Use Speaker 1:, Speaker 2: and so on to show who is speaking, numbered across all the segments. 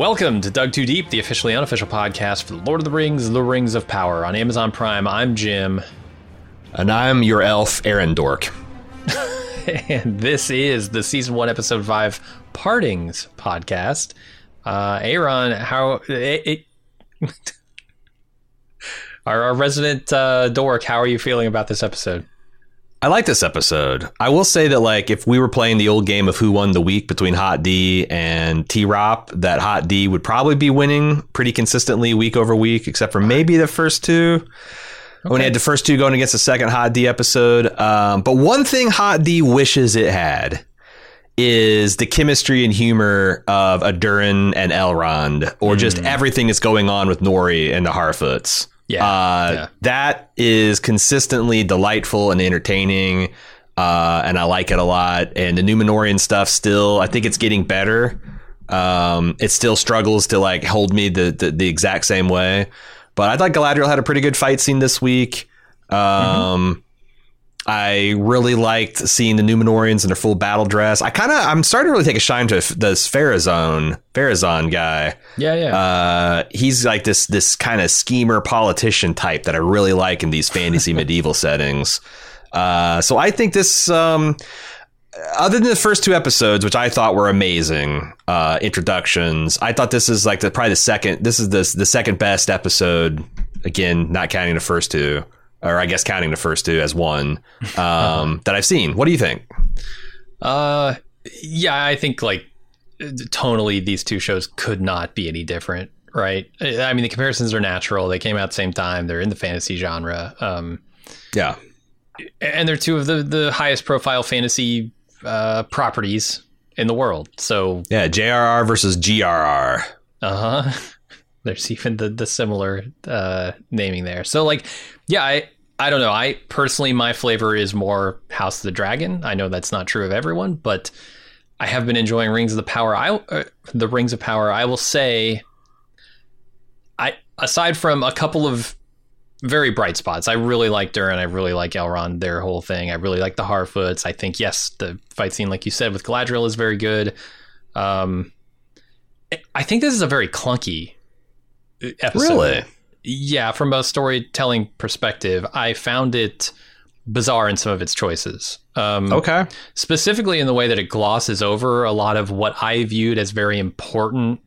Speaker 1: Welcome to Dug Too Deep, the officially unofficial podcast for the Lord of the Rings, The Rings of Power on Amazon Prime. I'm Jim.
Speaker 2: And I'm your elf, Aaron Dork.
Speaker 1: and this is the season one, episode five partings podcast. Uh, Aaron, how it, it our, our resident uh, dork, how are you feeling about this episode?
Speaker 2: I like this episode. I will say that, like, if we were playing the old game of who won the week between Hot D and T Rop, that Hot D would probably be winning pretty consistently week over week, except for maybe the first two. Okay. When he had the first two going against the second Hot D episode. Um, but one thing Hot D wishes it had is the chemistry and humor of Adurin and Elrond, or just mm. everything that's going on with Nori and the Harfoots.
Speaker 1: Yeah, uh,
Speaker 2: yeah. That is consistently delightful and entertaining. Uh, and I like it a lot. And the Numenorian stuff still, I think it's getting better. Um, it still struggles to like hold me the, the, the exact same way. But I thought Galadriel had a pretty good fight scene this week. Um, mm-hmm. I really liked seeing the Numenorians in their full battle dress. I kind of I'm starting to really take a shine to this Pharazôn Pharazôn guy.
Speaker 1: Yeah, yeah.
Speaker 2: Uh, he's like this this kind of schemer politician type that I really like in these fantasy medieval settings. Uh, so I think this. Um, other than the first two episodes, which I thought were amazing uh, introductions, I thought this is like the probably the second. This is the the second best episode. Again, not counting the first two or I guess counting the first two as one um, that I've seen. What do you think?
Speaker 1: Uh, yeah, I think like tonally, these two shows could not be any different, right? I mean, the comparisons are natural. They came out at the same time. They're in the fantasy genre. Um,
Speaker 2: yeah,
Speaker 1: and they're two of the the highest profile fantasy uh, properties in the world. So
Speaker 2: yeah, JRR versus GRR.
Speaker 1: Uh huh. There's even the the similar uh, naming there. So like, yeah, I I don't know. I personally, my flavor is more House of the Dragon. I know that's not true of everyone, but I have been enjoying Rings of the Power. I uh, the Rings of Power. I will say, I aside from a couple of very bright spots, I really like Durin. I really like Elrond. Their whole thing. I really like the Harfoots. I think yes, the fight scene, like you said, with Galadriel is very good. Um, I think this is a very clunky episode.
Speaker 2: Really?
Speaker 1: Yeah, from a storytelling perspective, I found it bizarre in some of its choices.
Speaker 2: Um, okay.
Speaker 1: Specifically in the way that it glosses over a lot of what I viewed as very important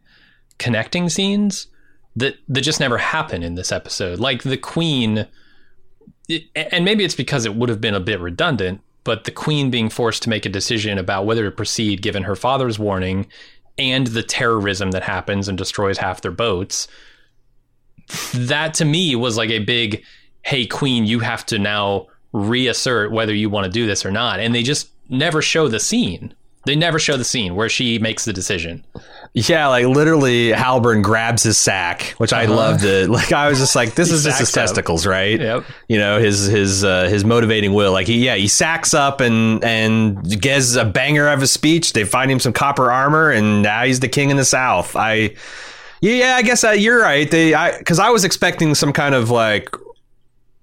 Speaker 1: connecting scenes that that just never happen in this episode. Like the queen, it, and maybe it's because it would have been a bit redundant, but the queen being forced to make a decision about whether to proceed given her father's warning and the terrorism that happens and destroys half their boats that to me was like a big, hey, Queen, you have to now reassert whether you want to do this or not. And they just never show the scene. They never show the scene where she makes the decision.
Speaker 2: Yeah, like literally, Halbrand grabs his sack, which I uh-huh. loved it. Like I was just like, this is just his testicles, right?
Speaker 1: Yep.
Speaker 2: You know, his his uh, his motivating will. Like he, yeah, he sacks up and and gets a banger of a speech. They find him some copper armor, and now he's the king in the South. I yeah, I guess uh, you're right. They, because I, I, was expecting some kind of like,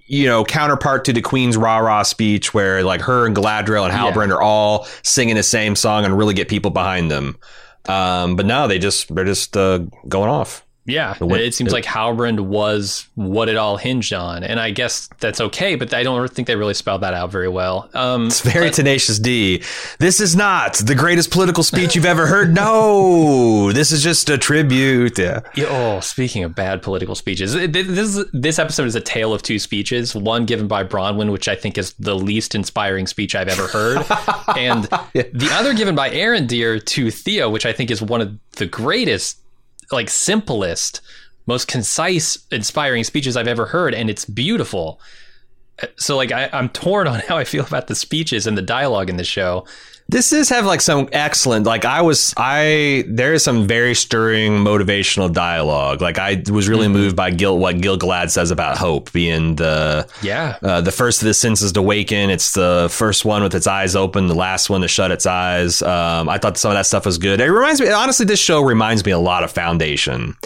Speaker 2: you know, counterpart to the Queen's rah rah speech, where like her and Galadriel and Halbrand yeah. are all singing the same song and really get people behind them. Um, but no, they just they're just uh, going off.
Speaker 1: Yeah, it seems like Halbrand was what it all hinged on, and I guess that's okay. But I don't think they really spelled that out very well.
Speaker 2: Um, it's very but, tenacious D. This is not the greatest political speech you've ever heard. No, this is just a tribute. Yeah.
Speaker 1: yeah oh, speaking of bad political speeches, this this episode is a tale of two speeches. One given by Bronwyn, which I think is the least inspiring speech I've ever heard, and yeah. the other given by Arondir to Theo, which I think is one of the greatest like simplest, most concise, inspiring speeches I've ever heard, and it's beautiful. So like I, I'm torn on how I feel about the speeches and the dialogue in the show.
Speaker 2: This is have like some excellent like I was I there is some very stirring motivational dialogue. Like I was really
Speaker 1: Mm-hmm.
Speaker 2: moved by Gil what Gil-galad says about hope being the
Speaker 1: Yeah.
Speaker 2: uh, the first of the senses to awaken. It's the first one with its eyes open, the last one to shut its eyes. Um, I thought some of that stuff was good. It reminds me honestly, this show reminds me a lot of Foundation.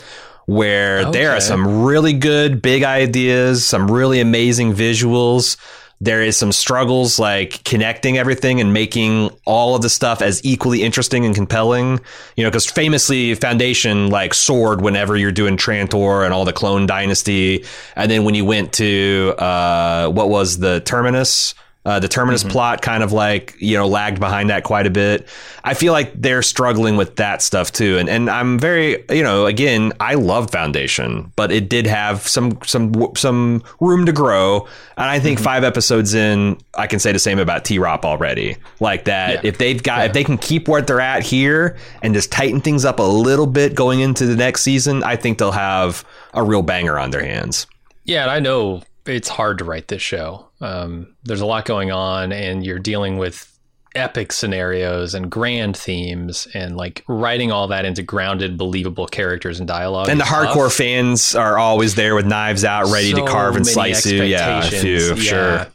Speaker 2: Where there are some really good big ideas, some really amazing visuals. There is some struggles like connecting everything and making all of the stuff as equally interesting and compelling. You know, because famously, Foundation like soared whenever you're doing Trantor and all the Clone Dynasty, and then when you went to uh, what was the Terminus. Uh, the Terminus plot kind of like, you know, lagged behind that quite a bit. I feel like they're struggling with that stuff too. And, and I'm very, you know, again, I love Foundation, but it did have some, some, some room to grow. And I think five episodes in, I can say the same about T-Rop already. Like that,
Speaker 1: Yeah.
Speaker 2: if they've got, if they can keep where they're at here and just tighten things up a little bit going into the next season, I think they'll have a real banger on their hands.
Speaker 1: Yeah, and I know it's hard to write this show. Um, there's a lot going on, and you're dealing with epic scenarios and grand themes, and like writing all that into grounded, believable characters and dialogue.
Speaker 2: And the
Speaker 1: is
Speaker 2: hardcore fans are always there with knives out, ready to carve and slice you. Yeah, few,
Speaker 1: expectations.
Speaker 2: sure.
Speaker 1: Yeah.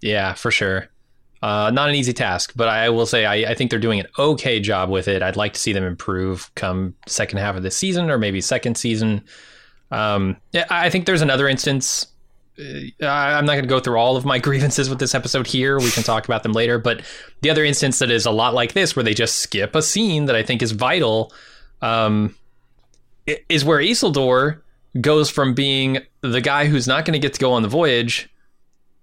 Speaker 1: Yeah, for sure. Uh, not an easy task, but I will say I, I think they're doing an okay job with it. I'd like to see them improve come second half of the season or maybe second season. Um, yeah, I think there's another instance. Uh, I'm not going to go through all of my grievances with this episode here. We can talk about them later. But the other instance that is a lot like this, where they just skip a scene that I think is vital, um, is where Isildur goes from being the guy who's not going to get to go on the voyage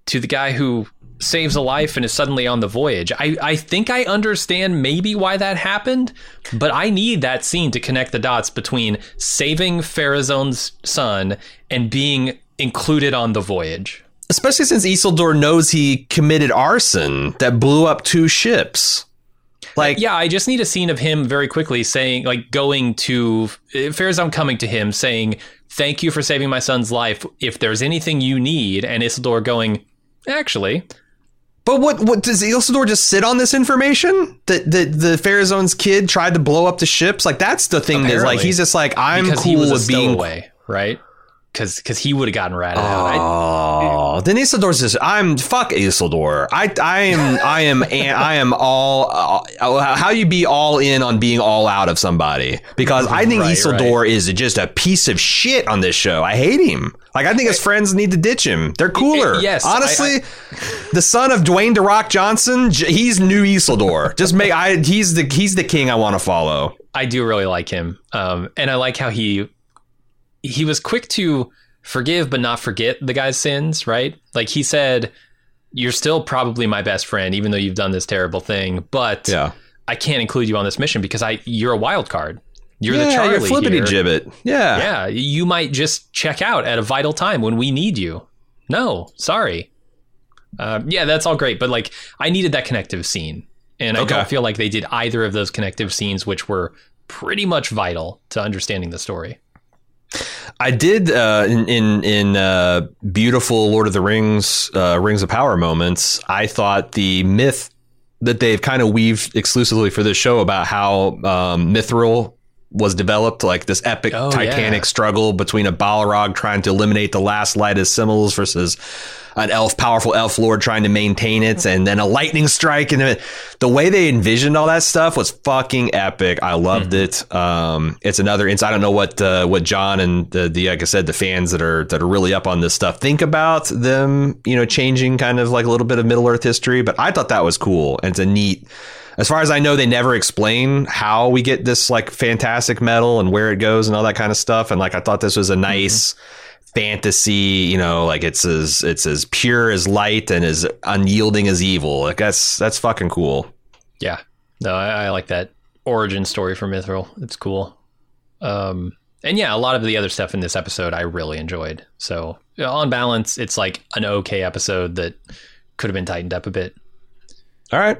Speaker 1: to the guy who saves a life and is suddenly on the voyage. I, I think I understand maybe why that happened, but I need that scene to connect the dots between saving Pharazôn's son and being included on the voyage.
Speaker 2: Especially since Isildur knows he committed arson that blew up two ships. Like,
Speaker 1: Yeah, I just need a scene of him very quickly saying, like, going to Pharazôn coming to him saying, "Thank you for saving my son's life. If there's anything you need," and Isildur going, "Actually,
Speaker 2: but what? What does Isildur just sit on this information that the the Pharazôn's kid tried to blow up the ships? Like that's the thing. Is like he's just like I'm
Speaker 1: because
Speaker 2: cool
Speaker 1: he was a
Speaker 2: with being
Speaker 1: stowaway, right? Because because he would have gotten ratted out.
Speaker 2: Oh, then Isildur's just I'm fuck Isildur. I I am I am I am all uh, how you be all in on being all out of somebody because I think
Speaker 1: Right,
Speaker 2: Isildur is just a piece of shit on this show. I hate him. Like I think his friends need to ditch him. They're cooler.
Speaker 1: yes, I-
Speaker 2: honestly, the son of Dwayne the Rock Johnson, he's new Isildur. Just make I he's the he's the king I want to follow.
Speaker 1: I do really like him, um, and I like how he he was quick to forgive but not forget the guy's sins. Right? Like he said, "You're still probably my best friend, even though you've done this terrible thing. But
Speaker 2: Yeah,
Speaker 1: I can't include you on this mission because I you're a wild card. You're
Speaker 2: yeah,
Speaker 1: the Charlie
Speaker 2: you're flippity
Speaker 1: here.
Speaker 2: gibbet. Yeah,
Speaker 1: Yeah, you might just check out at a vital time when we need you. No, sorry. Uh, yeah, that's all great, but like I needed that connective scene, and I
Speaker 2: Okay.
Speaker 1: don't feel like they did either of those connective scenes, which were pretty much vital to understanding the story.
Speaker 2: I did uh, in in, in uh, beautiful Lord of the Rings, uh, Rings of Power moments. I thought the myth that they've kind of weaved exclusively for this show about how um, Mithril was developed, like this epic
Speaker 1: Oh,
Speaker 2: titanic
Speaker 1: yeah.
Speaker 2: struggle between a Balrog trying to eliminate the last light of Silmarils versus an elf, powerful elf lord trying to maintain it, and then a lightning strike. And the- the way they envisioned all that stuff was fucking epic. I loved it. Um, it's another. It's I don't know what uh, what John and the, the like I said the fans that are that are really up on this stuff think about them. You know, changing kind of like a little bit of Middle Earth history. But I thought that was cool. And it's a neat. As far as I know, they never explain how we get this like fantastic metal and where it goes and all that kind of stuff. And like I thought this was a nice fantasy, you know, like it's as it's as pure as light and as unyielding as evil. Like that's that's fucking cool.
Speaker 1: Yeah, no, I, I like that origin story for Mithril. It's cool. Um, and yeah, a lot of the other stuff in this episode I really enjoyed. So on balance, it's like an okay episode that could have been tightened up a bit.
Speaker 2: All right.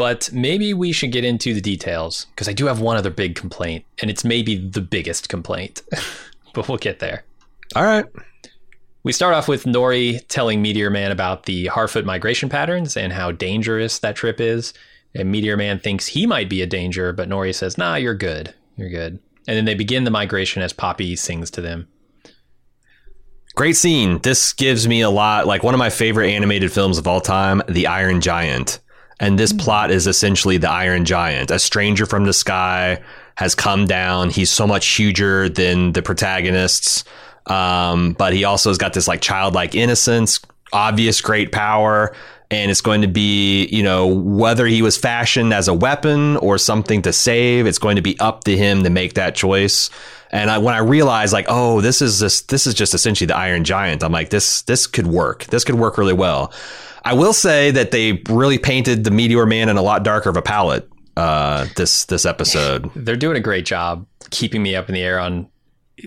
Speaker 1: But maybe we should get into the details because I do have one other big complaint, and it's maybe the biggest complaint. but we'll get there.
Speaker 2: All right.
Speaker 1: We start off with Nori telling Meteor Man about the Harfoot migration patterns and how dangerous that trip is. And Meteor Man thinks he might be a danger, but Nori says, "Nah, you're good. You're good." And then they begin the migration as Poppy sings to them.
Speaker 2: Great scene. This gives me a lot like one of my favorite animated films of all time, The Iron Giant. And this plot is essentially the Iron Giant. A stranger from the sky has come down. He's so much huger than the protagonists. Um, but he also has got this like childlike innocence, obvious great power. And it's going to be, you know, whether he was fashioned as a weapon or something to save, it's going to be up to him to make that choice. And I, when I realized, like, oh, this is this, this is just essentially the Iron Giant. I'm like, this, this could work. This could work really well. I will say that they really painted the Meteor Man in a lot darker of a palette. Uh, this this episode,
Speaker 1: They're doing a great job keeping me up in the air on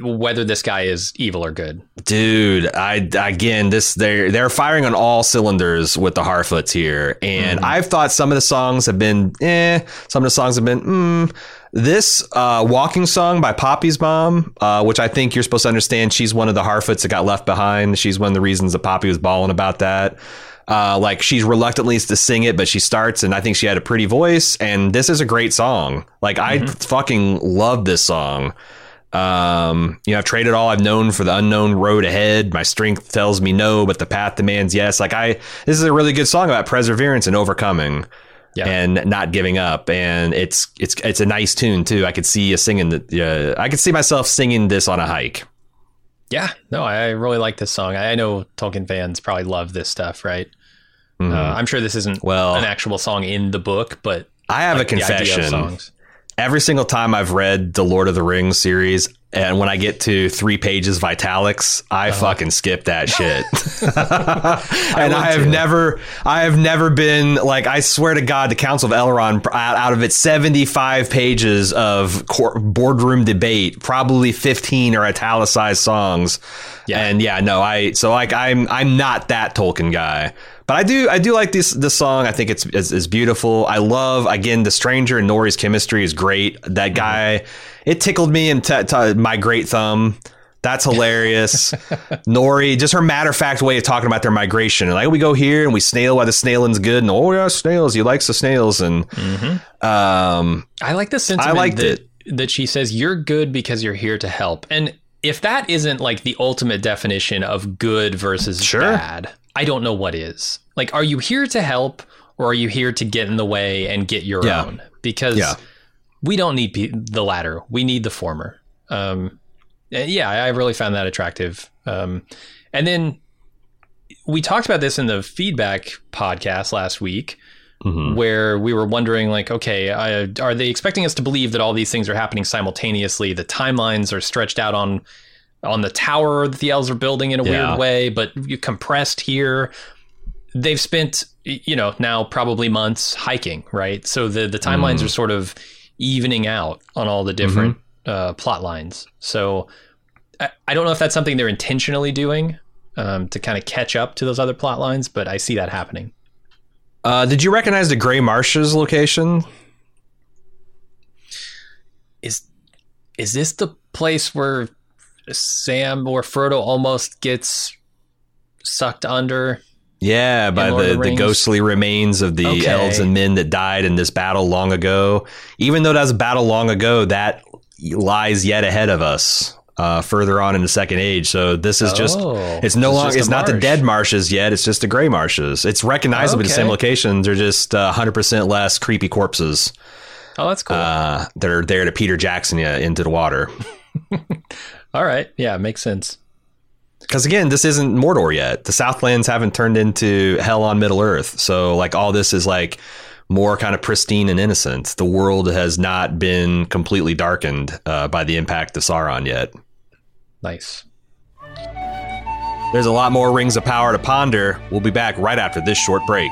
Speaker 1: whether this guy is evil or good.
Speaker 2: dude. I again, this they're they're firing on all cylinders with the Harfoots here, and I've thought some of the songs have been eh. Some of the songs have been mm. This uh, walking song by Poppy's mom, uh, which I think you're supposed to understand, she's one of the Harfoots that got left behind. She's one of the reasons that Poppy was bawling about that. Uh, like she's reluctantly to sing it, but she starts, and I think she had a pretty voice. And this is a great song. Like I fucking love this song. Um, you know, I've traded all I've known for the unknown road ahead. My strength tells me no, but the path demands yes. Like I, this is a really good song about perseverance and overcoming.
Speaker 1: Yeah.
Speaker 2: And not giving up, and it's it's it's a nice tune too. I could see you singing. Uh, I could see myself singing this on a hike.
Speaker 1: Yeah, no, I really like this song. I know Tolkien fans probably love this stuff, right? Uh, I'm sure this isn't
Speaker 2: Well-
Speaker 1: an actual song in the book, but
Speaker 2: I have
Speaker 1: like,
Speaker 2: a
Speaker 1: the idea of
Speaker 2: confession. Every single time I've read the Lord of the Rings series, and when I get to three pages of italics, I
Speaker 1: Uh-huh.
Speaker 2: fucking skip that shit. and I, have
Speaker 1: too.
Speaker 2: never, I have never been like, I swear to God, the Council of Elrond, out, of its seventy-five pages of boardroom debate, probably fifteen are italicized songs.
Speaker 1: Yeah.
Speaker 2: and yeah, no, I so like I'm, I'm not that Tolkien guy. But I do, I do like this this song. I think it's is, is beautiful. I love again the stranger and Nori's chemistry is great. That guy, it tickled me and t- t- my great thumb. That's hilarious. Nori, just her matter of fact way of talking about their migration. Like we go here and we snail while the snailing's good, and oh yeah, snails. He likes the snails, and um,
Speaker 1: I like the sentiment
Speaker 2: liked
Speaker 1: that,
Speaker 2: it.
Speaker 1: that she says you're good because you're here to help. And if that isn't like the ultimate definition of good versus
Speaker 2: Sure.
Speaker 1: bad, I don't know what is. Like, are you here to help or are you here to get in the way and get your
Speaker 2: Yeah.
Speaker 1: own? Because
Speaker 2: Yeah.
Speaker 1: we don't need pe- the latter. We need the former. Um, yeah, I really found that attractive. Um, and then we talked about this in the feedback podcast last week
Speaker 2: mhm.
Speaker 1: where we were wondering like okay uh, are they expecting us to believe that all these things are happening simultaneously the timelines are stretched out on on the tower that the elves are building in a
Speaker 2: Yeah.
Speaker 1: weird way but you compressed here they've spent you know now probably months hiking right so the the timelines
Speaker 2: Mm.
Speaker 1: are sort of evening out on all the different uh, plot lines so I, I don't know if that's something they're intentionally doing um, to kind of catch up to those other plot lines but i see that happening
Speaker 2: uh, did you recognize the Gray Marshes location?
Speaker 1: is is this the place where Sam or Frodo almost gets sucked under?
Speaker 2: Yeah, by the,
Speaker 1: the
Speaker 2: the ghostly remains of the
Speaker 1: Okay.
Speaker 2: elves and men that died in this battle long ago. Even though that was a battle long ago, that lies yet ahead of us. Uh, further on in the second age, so this is just
Speaker 1: Oh,
Speaker 2: it's no
Speaker 1: it's
Speaker 2: longer
Speaker 1: just a
Speaker 2: it's not the dead marshes yet. It's just the gray marshes. It's recognizably the same
Speaker 1: Okay.
Speaker 2: locations. They're just uh, hundred percent less creepy corpses
Speaker 1: Oh, that's cool.
Speaker 2: uh, that are there to Peter Jackson you into the water.
Speaker 1: All right, yeah, makes sense.
Speaker 2: Because again, this isn't Mordor yet. The Southlands haven't turned into hell on Middle Earth. So like all this is like more kind of pristine and innocent. The world has not been completely darkened uh, by the impact of Sauron yet.
Speaker 1: Nice.
Speaker 2: There's a lot more rings of power to ponder. We'll be back right after this short break.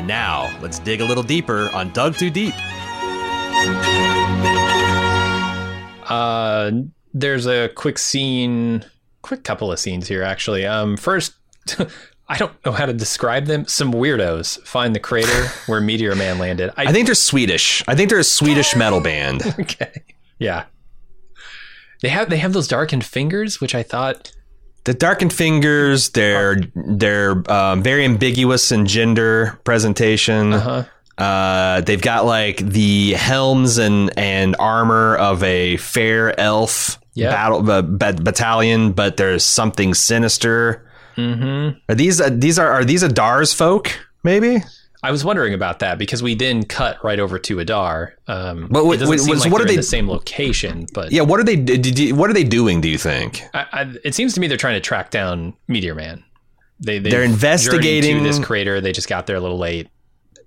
Speaker 2: And now, let's dig a little deeper on Dug Too Deep.
Speaker 1: Uh, there's a quick scene, quick couple of scenes here actually. Um, first, I don't know how to describe them. Some weirdos find the crater where Meteor Man landed.
Speaker 2: I think they're Swedish. I think they're a Swedish metal band.
Speaker 1: okay, yeah. They have they have those darkened fingers, which I thought
Speaker 2: The darkened fingers, they're they're um, very ambiguous in gender presentation.
Speaker 1: Uh-huh.
Speaker 2: Uh, they've got like the helms and and armor of a fair elf
Speaker 1: Yep.
Speaker 2: battle uh, bat- battalion, but there's something sinister.
Speaker 1: Mm-hmm.
Speaker 2: Are these uh, these are are these Adar's folk? Maybe.
Speaker 1: I was wondering about that because we then cut right over to Adar. Um,
Speaker 2: But what-
Speaker 1: it doesn't seem
Speaker 2: was-
Speaker 1: like
Speaker 2: what are
Speaker 1: in
Speaker 2: they-
Speaker 1: the same location, but
Speaker 2: Yeah. What are they? Did, what are they doing? Do you think?
Speaker 1: I, I, it seems to me they're trying to track down Meteor Man. They
Speaker 2: They're investigating-
Speaker 1: to this crater. They just got there a little late.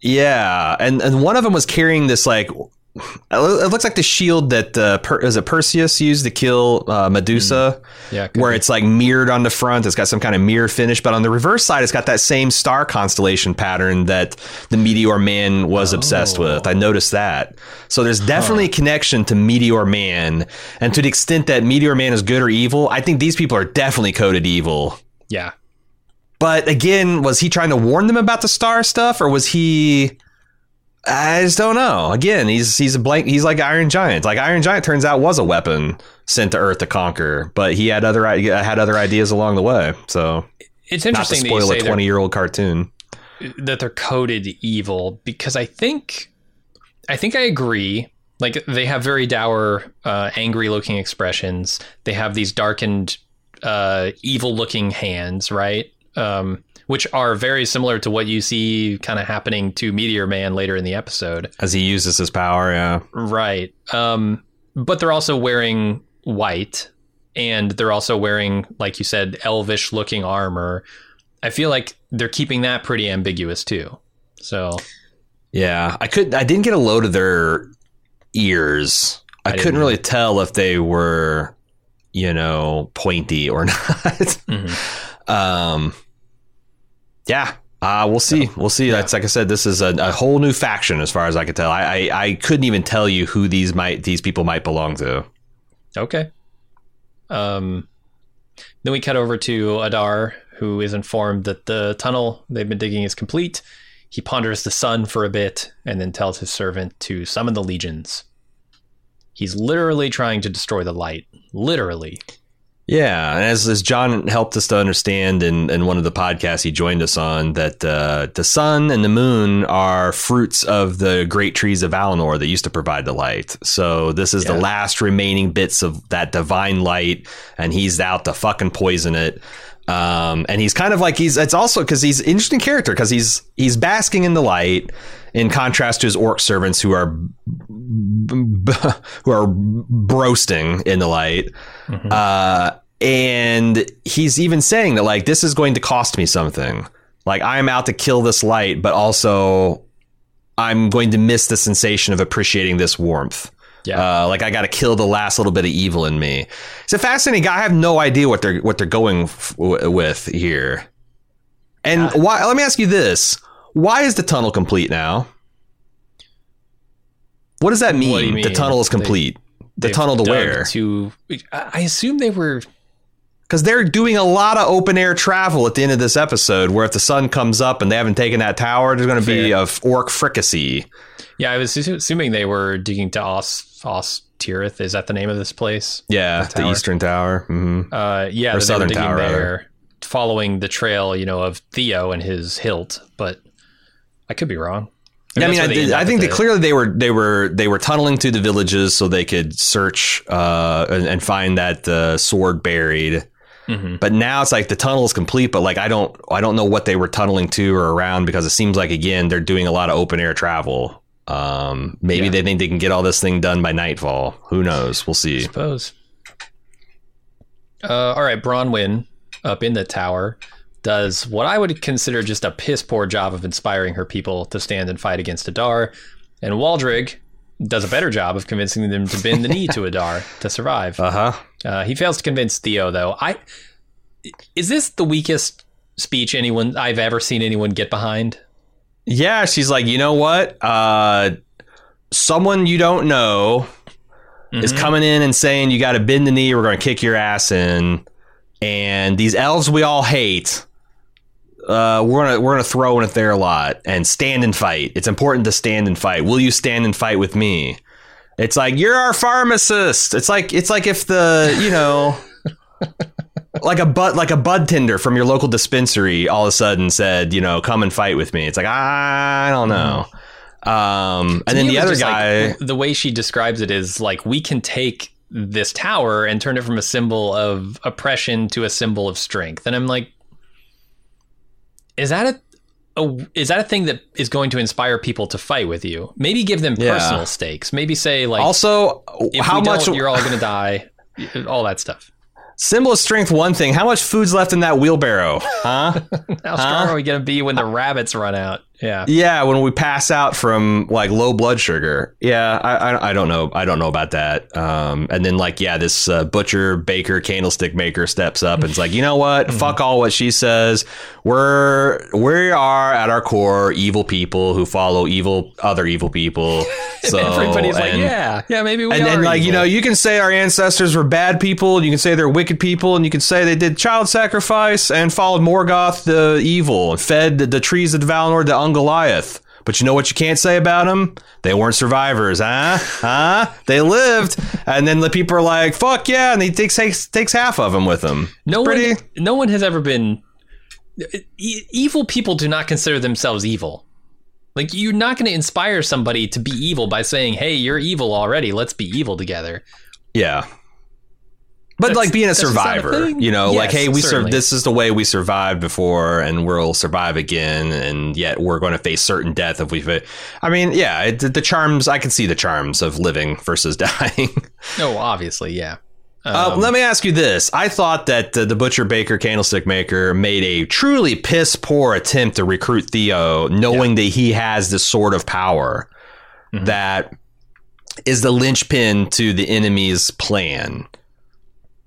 Speaker 2: Yeah, and and one of them was carrying this like. It looks like the shield that uh, per, is it Perseus used to kill uh, Medusa.
Speaker 1: Yeah,
Speaker 2: where
Speaker 1: be.
Speaker 2: it's like mirrored on the front. It's got some kind of mirror finish, but on the reverse side, it's got that same star constellation pattern that the Meteor Man was obsessed
Speaker 1: Oh.
Speaker 2: with. I noticed that. So there's definitely a connection to Meteor Man, and to the extent that Meteor Man is good or evil, I think these people are definitely coded evil.
Speaker 1: yeah.
Speaker 2: But again, was he trying to warn them about the star stuff, or was he? I just don't know. Again, he's he's a blank. He's like Iron Giant. Like Iron Giant turns out was a weapon sent to Earth to conquer, but he had other had other ideas along the way. So
Speaker 1: It's
Speaker 2: not to
Speaker 1: interesting that you
Speaker 2: spoil
Speaker 1: say
Speaker 2: a twenty year old cartoon.
Speaker 1: that they're coded evil because I think I think I agree. Like they have very dour, uh, angry looking expressions. They have these darkened, uh, evil looking hands, right? Um, which are very similar to what you see kind of happening to Meteor Man later in the episode.
Speaker 2: As he uses his power, yeah.
Speaker 1: Right. Um, but they're also wearing white and they're also wearing, like you said, elvish looking armor. I feel like they're keeping that pretty ambiguous too. So
Speaker 2: Yeah, I could. I didn't get a load of their ears. I,
Speaker 1: I
Speaker 2: couldn't really tell if they were, you know, pointy or not.
Speaker 1: mhm.
Speaker 2: Um, yeah, uh, we'll see. We'll see. That's like I said. This is a, a whole new faction, as far as I could tell. I, I I couldn't even tell you who these might these people might belong to.
Speaker 1: okay. Um, then we cut over to Adar, who is informed that the tunnel they've been digging is complete. He ponders the sun for a bit and then tells his servant to summon the legions. He's literally trying to destroy the light. Literally.
Speaker 2: Yeah, and as, as John helped us to understand in, in one of the podcasts he joined us on, that uh, the sun and the moon are fruits of the great trees of Valinor that used to provide the light. So this is the last remaining bits of that divine light, and he's out to fucking poison it. Um, and he's kind of like he's it's also because he's an interesting character because he's he's basking in the light in contrast to his orc servants who are who are broasting in the light. Uh, and he's even saying that like this is going to cost me something. Like I'm out to kill this light, but also I'm going to miss the sensation of appreciating this warmth.
Speaker 1: Yeah.
Speaker 2: Uh, like I got to kill the last little bit of evil in me. It's a fascinating guy. I have no idea what they're what they're going f- with here. And why? Let me ask you this: Why is the tunnel complete now? What does that mean?
Speaker 1: Do you
Speaker 2: The tunnel is complete. the
Speaker 1: They've
Speaker 2: tunnel to where?
Speaker 1: To I assume they were
Speaker 2: Because they're doing a lot of open air travel at the end of this episode, where if the sun comes up and they haven't taken that tower, there's going to be a orc fricassee.
Speaker 1: Yeah, I was assuming they were digging to Os Os Tirith. Is that the name of this place?
Speaker 2: Yeah,
Speaker 1: The
Speaker 2: the, eastern tower. hmm
Speaker 1: Uh, yeah,
Speaker 2: Or Southern Tower,
Speaker 1: there, following the trail, you know, of Theo and his hilt. But I could be wrong.
Speaker 2: Yeah, I mean, I, did- I think
Speaker 1: at
Speaker 2: they clearly they were they were they were tunneling through the villages so they could search uh, and, and find that uh, sword buried.
Speaker 1: Mhm.
Speaker 2: But now it's like the tunnel is complete, but like I don't I don't know what they were tunneling to or around because it seems like again they're doing a lot of open air travel. Um, maybe
Speaker 1: Yeah.
Speaker 2: they think they can get all this thing done by nightfall. Who knows? We'll see.
Speaker 1: suppose. Uh, all right, Bronwyn up in the tower does what I would consider just a piss poor job of inspiring her people to stand and fight against Adar, and Waldreg does a better job of convincing them to bend the knee to Adar to survive.
Speaker 2: Uh huh.
Speaker 1: Uh, he fails to convince Theo, though. I is this the weakest speech anyone I've ever seen anyone get behind?
Speaker 2: Yeah, she's like, you know what? Uh, someone you don't know is
Speaker 1: Mhm.
Speaker 2: coming in and saying you got to bend the knee. We're going to kick your ass in, and these elves we all hate. Uh, we're gonna we're gonna throw in it there a lot and stand and fight. It's important to stand and fight. Will you stand and fight with me? It's like you're our pharmacist. It's like it's like if the you know. like a bud like a bud tender from your local dispensary all of a sudden said, you know, come and fight with me. It's like I don't know. Um, and then the other guy,
Speaker 1: like, the way she describes it is like we can take this tower and turn it from a symbol of oppression to a symbol of strength. And I'm like, is that a, a is that a thing that is going to inspire people to fight with you? Maybe give them
Speaker 2: Yeah.
Speaker 1: personal stakes. Maybe say like,
Speaker 2: also how much
Speaker 1: you're all going to die. All that stuff.
Speaker 2: symbol of strength? One thing. How much food's left in that wheelbarrow? Huh?
Speaker 1: How strong are we going to be when the rabbits run out? Yeah.
Speaker 2: yeah, when we pass out from like low blood sugar. Yeah, I, I, I don't know. I don't know about that. Um, and then like yeah, this uh, butcher, baker, candlestick maker steps up and it's like, you know what?
Speaker 1: Mm-hmm.
Speaker 2: Fuck all what she says. We're we are at our core evil people who follow evil other evil people. So
Speaker 1: Everybody's like, yeah, yeah, maybe we
Speaker 2: and then like you know you can say our ancestors were bad people and you can say they're wicked people and you can say they did child sacrifice and followed morgoth the evil and fed the, the trees of valinor to Ungoliant but you know what you can't say about them they weren't survivors huh huh they lived and then the people are like fuck yeah and he takes takes, takes half of them with him
Speaker 1: No
Speaker 2: pretty
Speaker 1: one, no one has ever been. E- evil people do not consider themselves evil. Like you're not going to inspire somebody to be evil by saying, "Hey, you're evil already. Let's be evil together."
Speaker 2: Yeah. But
Speaker 1: That's-
Speaker 2: like being a
Speaker 1: not a
Speaker 2: survivor, you know, like hey, we sur-
Speaker 1: certainly.
Speaker 2: this is the way we survived before, and we'll survive again, and yet we're going to face certain death if we. Fa- I mean, yeah, it, the charms. I can see the charms of living versus dying.
Speaker 1: No, obviously, yeah.
Speaker 2: Uh,
Speaker 1: Um,
Speaker 2: let me ask you this: I thought that uh, the butcher, baker, candlestick maker made a truly piss poor attempt to recruit Theo, knowing that he has this sort of power
Speaker 1: Mhm.
Speaker 2: that is the linchpin to the enemy's plan.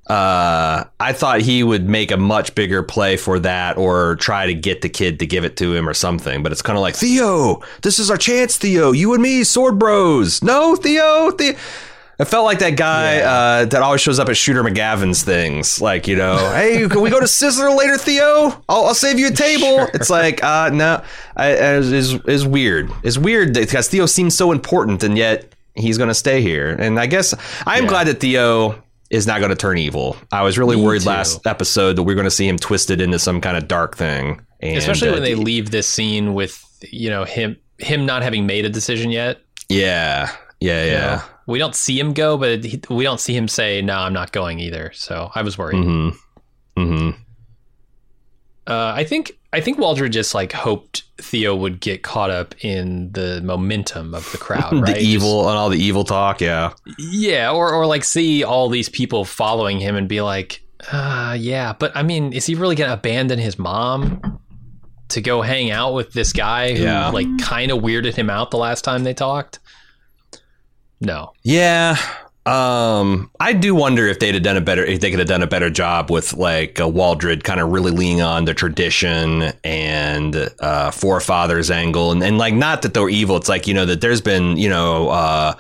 Speaker 2: Uh, I thought he would make a much bigger play for that, or try to get the kid to give it to him, or something. But it's kind of like Theo, this is our chance, Theo. You and me, sword bros. No, Theo. Theo. It felt like that guy uh, that always shows up at Shooter McGavin's things. Like, you know, hey, can we go to Sizzler later, Theo? I'll, I'll save you a table. It's like, uh, no, I, is is is weird. It's weird that- because Theo seems so important, and yet he's going to stay here. And I guess I'm
Speaker 1: Yeah.
Speaker 2: glad that Theo is not going to turn evil. I was really
Speaker 1: Me
Speaker 2: worried
Speaker 1: too.
Speaker 2: last episode that we are going to see him twisted into some kind of dark thing. And,
Speaker 1: especially
Speaker 2: uh,
Speaker 1: when they leave this scene with you know him him not having made a decision yet.
Speaker 2: Yeah, yeah, yeah.
Speaker 1: we don't see him go, but he, we don't see him say, "No, I'm not going either." So I was worried.
Speaker 2: Mm-hmm. Mm-hmm.
Speaker 1: Uh, I think I think Waldreg just like hoped Theo would get caught up in the momentum of the crowd, right?
Speaker 2: The evil and all the evil talk. Yeah.
Speaker 1: Yeah, or or like see all these people following him and be like, uh, yeah, but I mean, is he really gonna abandon his mom to go hang out with this guy who
Speaker 2: Yeah.
Speaker 1: like kind of weirded him out the last time they talked? No.
Speaker 2: Yeah. Um, I do wonder if they'd have done a better, if they could have done a better job with like uh, Waldreg kind of really leaning on the tradition and uh, forefathers angle, and, and like not that they're evil. It's like you know that there's been you know uh,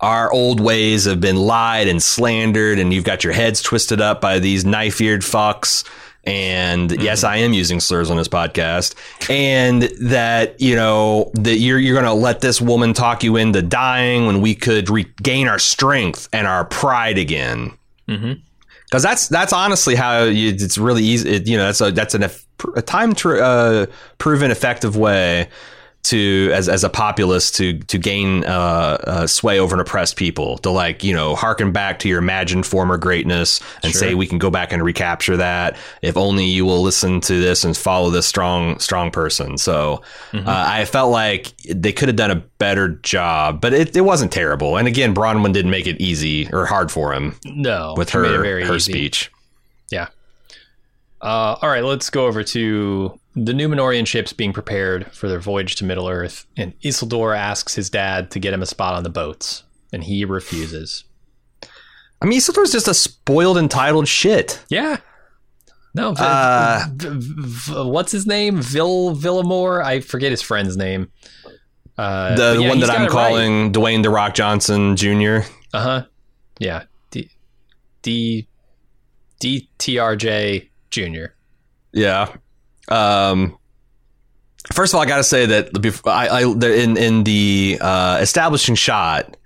Speaker 2: our old ways have been lied and slandered, and you've got your heads twisted up by these knife eared fucks. And yes, I am using slurs on this podcast, and that you know that you're you're gonna let this woman talk you into dying when we could regain our strength and our pride again.
Speaker 1: Mm-hmm.
Speaker 2: Because that's that's honestly how you, it's really easy. It, you know, that's a that's an, a time tr- uh, proven effective way to as as a populist to to gain uh, uh, sway over an oppressed people to like you know harken back to your imagined former greatness and
Speaker 1: Sure.
Speaker 2: say we can go back and recapture that if only you will listen to this and follow this strong strong person. So
Speaker 1: Mm-hmm.
Speaker 2: uh, I felt like they could have done a better job, but it, it wasn't terrible. And again, Bronwyn didn't make it easy or hard for him
Speaker 1: No,
Speaker 2: with
Speaker 1: she made it
Speaker 2: her her
Speaker 1: easy.
Speaker 2: speech.
Speaker 1: Yeah. Uh, all right, let's go over to the Numenorian ships being prepared for their voyage to Middle Earth, and Isildur asks his dad to get him a spot on the boats, and he refuses.
Speaker 2: I mean, Isildur's just a spoiled, entitled shit.
Speaker 1: Yeah. No,
Speaker 2: Uh,
Speaker 1: v- v- v- what's his name? Vil Villamore? I forget his friend's name. Uh,
Speaker 2: The
Speaker 1: yeah,
Speaker 2: one that I'm
Speaker 1: it right.
Speaker 2: calling Dwayne the Rock Johnson Jr.
Speaker 1: Uh huh. Yeah. D D D T R J Junior.
Speaker 2: Yeah. Um. First of all, I got to say that I, I the- in in the uh, establishing shot,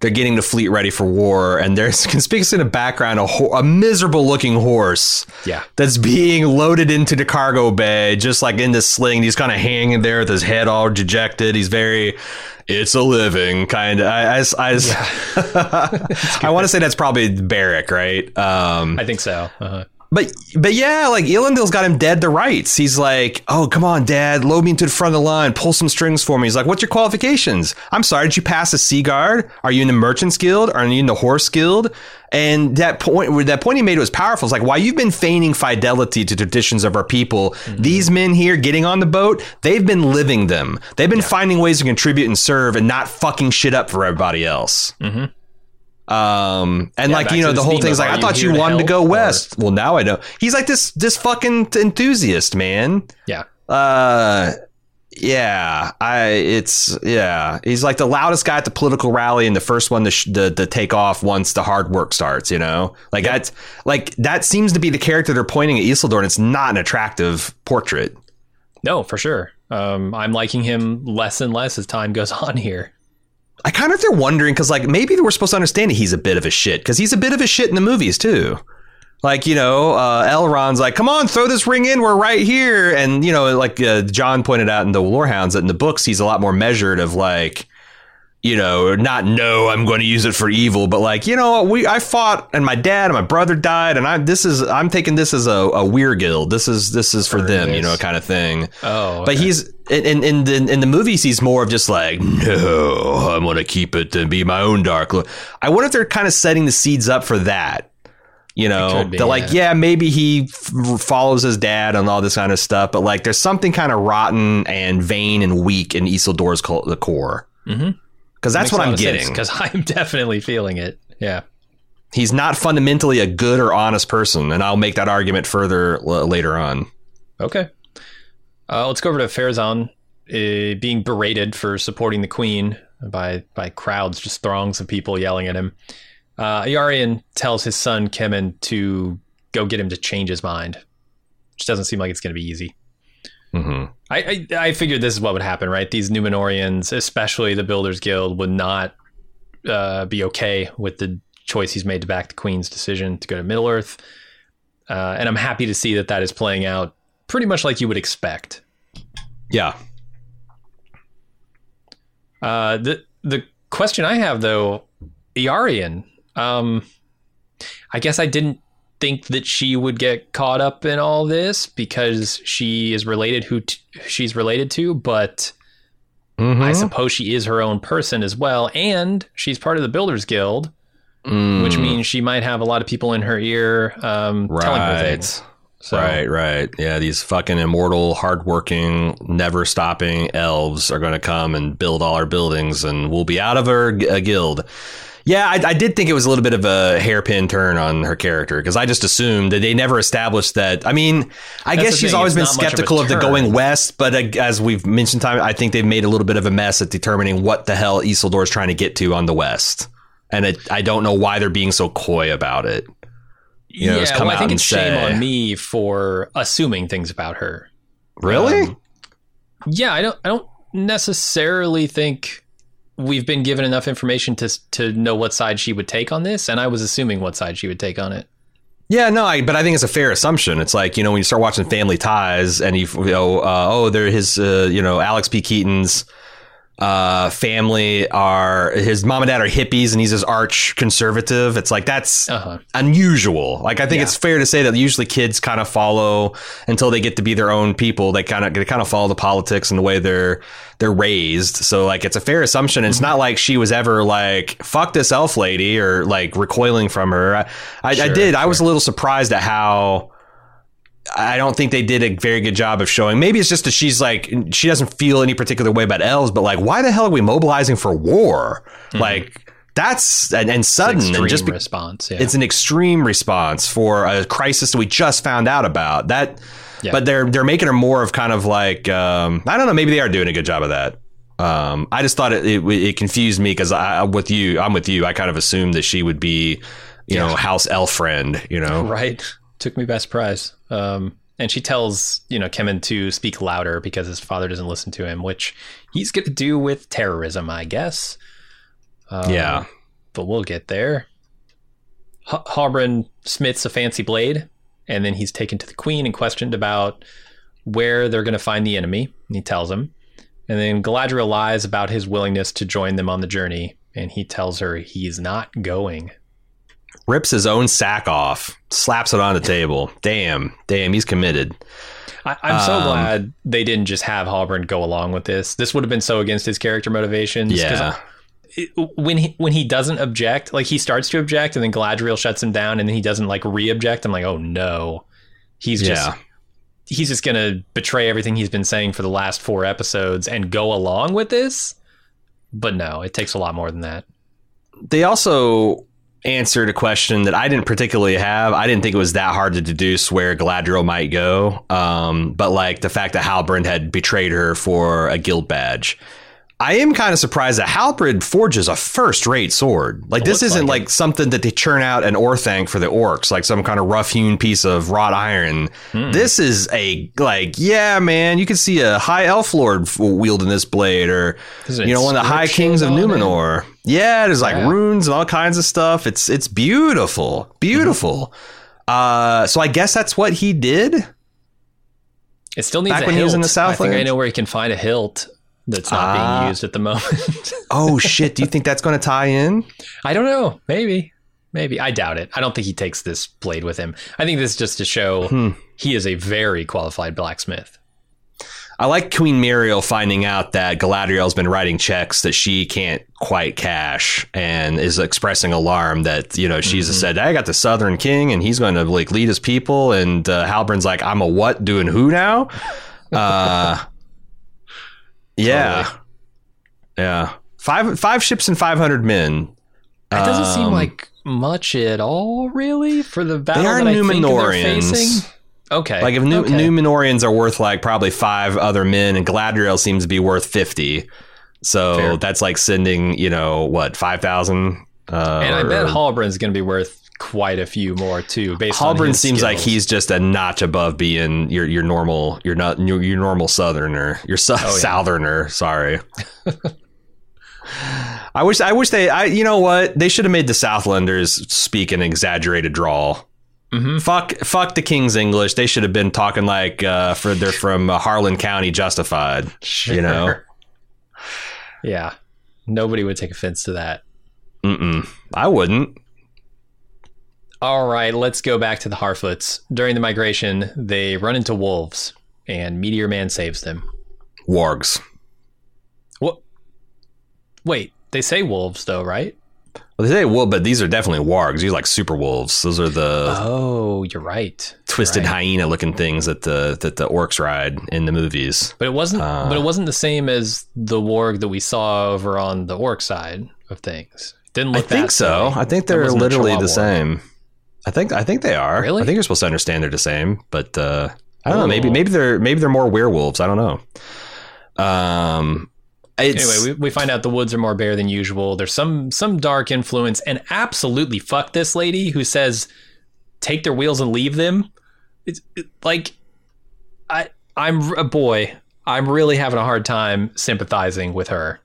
Speaker 2: they're getting the fleet ready for war, and there's conspicuous in the background a, ho- a miserable looking horse
Speaker 1: Yeah.
Speaker 2: that's being loaded into the cargo bay, just like in this sling. He's kind of hanging there with his head all dejected. He's very, it's a living kind of. I, I, I, I want to say that's probably Barrack, right? Um,
Speaker 1: I think so. Uh-huh.
Speaker 2: But but yeah, like Elendil's got him dead to rights. He's like, oh come on, Dad, load me into the front of the line, pull some strings for me. He's like, what's your qualifications? I'm sorry, did you pass the Sea Guard? Are you in the Merchants Guild? Are you in the Horse Guild? And that point, that point he made was powerful. It's like, while you've been feigning fidelity to traditions of our people, these men here getting on the boat, they've been living them. They've been finding ways to contribute and serve, and not fucking shit up for everybody else.
Speaker 1: Mhm.
Speaker 2: Um, and
Speaker 1: Yeah,
Speaker 2: like you know, the whole thing's like, I thought you wanted to go
Speaker 1: or-
Speaker 2: west. Well, now I know. He's like this this fucking enthusiast, man.
Speaker 1: Yeah.
Speaker 2: Uh, yeah, I it's yeah. He's like the loudest guy at the political rally and the first one to sh- to, to take off once the hard work starts. You know, like that's like that seems to be the character they're pointing at Isildur, and it's not an attractive portrait.
Speaker 1: No, for sure. Um, I'm liking him less and less as time goes on here.
Speaker 2: I kind of they're wondering because like maybe we're supposed to understand that he's a bit of a shit because he's a bit of a shit in the movies too. Like you know, uh, Elrond's like, "Come on, throw this ring in. We're right here." And you know, like uh, John pointed out in the Lorehounds, that in the books he's a lot more measured of like, you know, not know I'm going to use it for evil, but like you know, we I fought and my dad and my brother died, and I this is I'm taking this as a, a weregild. This is this is for them, you know, kind of thing.
Speaker 1: Oh,
Speaker 2: But he's in in the, in the movies. He's more of just like, no, I'm gonna keep it and be my own dark. Lord." I wonder if they're kind of setting the seeds up for that. You know,
Speaker 1: be,
Speaker 2: they're like,
Speaker 1: yeah.
Speaker 2: yeah, maybe he f- follows his dad and all this kind of stuff, but like, there's something kind of rotten and vain and weak in Isildur's co- the core.
Speaker 1: Mhm.
Speaker 2: Because that's what I'm getting.
Speaker 1: because I'm definitely feeling it. Yeah.
Speaker 2: He's not fundamentally a good or honest person, and I'll make that argument further l- later on.
Speaker 1: Okay. Uh, let's go over to Pharazôn uh, being berated for supporting the queen by by crowds, just throngs of people yelling at him. Uh, tells his son Kemen to go get him to change his mind, which doesn't seem like it's going to be easy.
Speaker 2: hmm
Speaker 1: I, I I figured this is what would happen, right? These Numenorians, especially the Builders Guild, would not uh, be okay with the choice he's made to back the Queen's decision to go to Middle Earth, uh, and I'm happy to see that that is playing out pretty much like you would expect.
Speaker 2: Yeah.
Speaker 1: Uh, the the question I have though, Eärien, um, I guess I didn't think that she would get caught up in all this because she is related who t- she's related to, but. I
Speaker 2: Mhm.
Speaker 1: suppose she is her own person as well, and she's part of the Builders Guild, which
Speaker 2: Mm.
Speaker 1: means she might have a lot of people in her ear um, telling her
Speaker 2: right.
Speaker 1: things. So,
Speaker 2: Right, right. Yeah, these fucking immortal, hardworking, never stopping elves are going to come and build all our buildings, and we'll be out of our g- uh, guild. Yeah, I, I did think it was a little bit of a hairpin turn on her character because I just assumed that they never established that. I mean, I
Speaker 1: That's
Speaker 2: guess she's
Speaker 1: thing,
Speaker 2: always been
Speaker 1: much of
Speaker 2: skeptical of, the going west, but uh, as we've mentioned time, I think they've made a little bit of a mess at determining what the hell Isildur is trying to get to on the west, and it, I don't know why they're being so coy about it. You know,
Speaker 1: yeah, well, I think it's shame on me for assuming things about her.
Speaker 2: Really?
Speaker 1: Um, yeah, I don't. I don't necessarily think we've been given enough information to to know what side she would take on this, and I was assuming what side she would take on it.
Speaker 2: Yeah, no, I, but I think it's a fair assumption. It's like you know when you start watching Family Ties and you, you know, uh, oh, they're his, uh, you know, Alex P. Keaton's uh, family are his mom and dad are hippies and he's this arch conservative. It's like that's
Speaker 1: Uh-huh.
Speaker 2: unusual. Like I think
Speaker 1: Yeah.
Speaker 2: it's fair to say that usually kids kind of follow until they get to be their own people. They kind of they kind of follow the politics and the way they're they're raised. So like it's a fair assumption. It's
Speaker 1: Mm-hmm.
Speaker 2: not like she was ever like fuck this elf lady or like recoiling from her. I, I, I
Speaker 1: Sure,
Speaker 2: did. I was a little surprised at how. I don't think they did a very good job of showing. Maybe it's just that she's like she doesn't feel any particular way about elves, but like, why the hell are we mobilizing for war? Like that's and, and sudden
Speaker 1: Extreme
Speaker 2: and just be-
Speaker 1: response. Yeah.
Speaker 2: it's an extreme response for a crisis that we just found out about. That,
Speaker 1: Yeah.
Speaker 2: but they're they're making her more of kind of like um, I don't know. Maybe they are doing a good job of that. Um, I just thought it it, it confused me because I with you I'm with you. I kind of assumed that she would be you know house elf friend. You know,
Speaker 1: right. Took me by surprise. Um, and she tells you know Kemen to speak louder because his father doesn't listen to him, which he's going to do with terrorism, I guess. Um,
Speaker 2: Yeah.
Speaker 1: but we'll get there. H- smiths a fancy blade, and then he's taken to the queen and questioned about where they're going to find the enemy. And he tells him, and then Galadriel lies about his willingness to join them on the journey, and he tells her he's not going.
Speaker 2: Rips his own sack off, slaps it on the table. Damn, damn, he's committed.
Speaker 1: I, I'm so
Speaker 2: Um,
Speaker 1: glad they didn't just have Halbrand go along with this. This would have been so against his character motivations.
Speaker 2: Yeah,
Speaker 1: it- when he when he doesn't object, like he starts to object, and then Galadriel shuts him down, and then he doesn't like re-object. I'm like, oh no, he's just
Speaker 2: yeah.
Speaker 1: he's just gonna betray everything he's been saying for the last four episodes and go along with this. But no, it takes a lot more than that.
Speaker 2: they also answered a question that I didn't particularly have. I didn't think it was that hard to deduce where Galadriel might go. Um, but like the fact that Halbrand had betrayed her for a guild badge. I am kind of surprised that Halbrand forges a first-rate sword. Like this isn't
Speaker 1: like
Speaker 2: like something that they churn out an Orthanc for the orcs, like some kind of rough-hewn piece of wrought iron. This is a like, yeah, man, you can see a high elf lord wielding this blade, or you know, one of the high kings of
Speaker 1: it.
Speaker 2: Numenor. Yeah, there's like
Speaker 1: Yeah.
Speaker 2: runes and all kinds of stuff. It's it's beautiful, beautiful. Uh, so I guess that's what he did.
Speaker 1: It still needs
Speaker 2: Back
Speaker 1: a
Speaker 2: when he
Speaker 1: hilt.
Speaker 2: was in the
Speaker 1: I think I know where he can find a hilt that's not
Speaker 2: Ah.
Speaker 1: being used at the moment.
Speaker 2: Oh shit! Do you think that's going to tie in?
Speaker 1: I don't know. Maybe. Maybe. I doubt it. I don't think he takes this blade with him. I think this is just to show
Speaker 2: Hmm.
Speaker 1: he is a very qualified blacksmith.
Speaker 2: I like Queen Muriel finding out that Galadriel's been writing checks that she can't quite cash and is expressing alarm that, you know, she's
Speaker 1: Mm-hmm.
Speaker 2: said, I got the Southern King and he's going to like lead his people. And uh, Halbrand's like, I'm a what doing who now? Uh, yeah. Yeah. Five, five ships and 500 men.
Speaker 1: That doesn't seem
Speaker 2: Um,
Speaker 1: like much at all, really, for the battle
Speaker 2: They are
Speaker 1: that I think they're
Speaker 2: Numenorians.
Speaker 1: facing. Okay.
Speaker 2: Like if New,
Speaker 1: okay.
Speaker 2: Numenorians are worth like probably five other men, and Galadriel seems to be worth fifty. So
Speaker 1: Fair.
Speaker 2: that's like sending you know what five thousand. Uh,
Speaker 1: and I bet Halbrand's going to be worth quite a few more too. Based his
Speaker 2: seems like he's just a notch above being your your normal your not your, your normal southerner your so,
Speaker 1: Oh, yeah.
Speaker 2: southerner. Sorry. I wish I wish they I you know what they should have made the Southlanders speak an exaggerated drawl.
Speaker 1: Mhm.
Speaker 2: Fuck fuck the King's English. They should have been talking like uh, for they're from uh, Harlan County, justified. You know.
Speaker 1: Yeah. Nobody would take offense to that.
Speaker 2: Mm-mm. I wouldn't.
Speaker 1: All right, let's go back to the Harfoots. During the migration, they run into wolves, and Meteor Man saves them.
Speaker 2: Wargs.
Speaker 1: What? Wait, they say wolves though, right?
Speaker 2: Well, they say well, but these are definitely wargs. These are like super wolves. Those are the
Speaker 1: Oh, you're right.
Speaker 2: twisted
Speaker 1: right.
Speaker 2: hyena looking things that the that the orcs ride in the movies.
Speaker 1: But it wasn't.
Speaker 2: Uh.
Speaker 1: but it wasn't the same as the warg that we saw over on the orc side of things. Didn't look.
Speaker 2: I
Speaker 1: think
Speaker 2: so. I think they're literally the same. I think I think they are.
Speaker 1: Really?
Speaker 2: I think you're supposed to understand they're the same, but uh, I don't know. Maybe
Speaker 1: Oh.
Speaker 2: maybe they're maybe they're more werewolves. I don't know. Um,
Speaker 1: Anyway, we, we find out the woods are more bare than usual. There's some some dark influence, and absolutely fuck this lady who says take their wheels and leave them. It's it- like I I'm a boy. I'm really having a hard time sympathizing with her.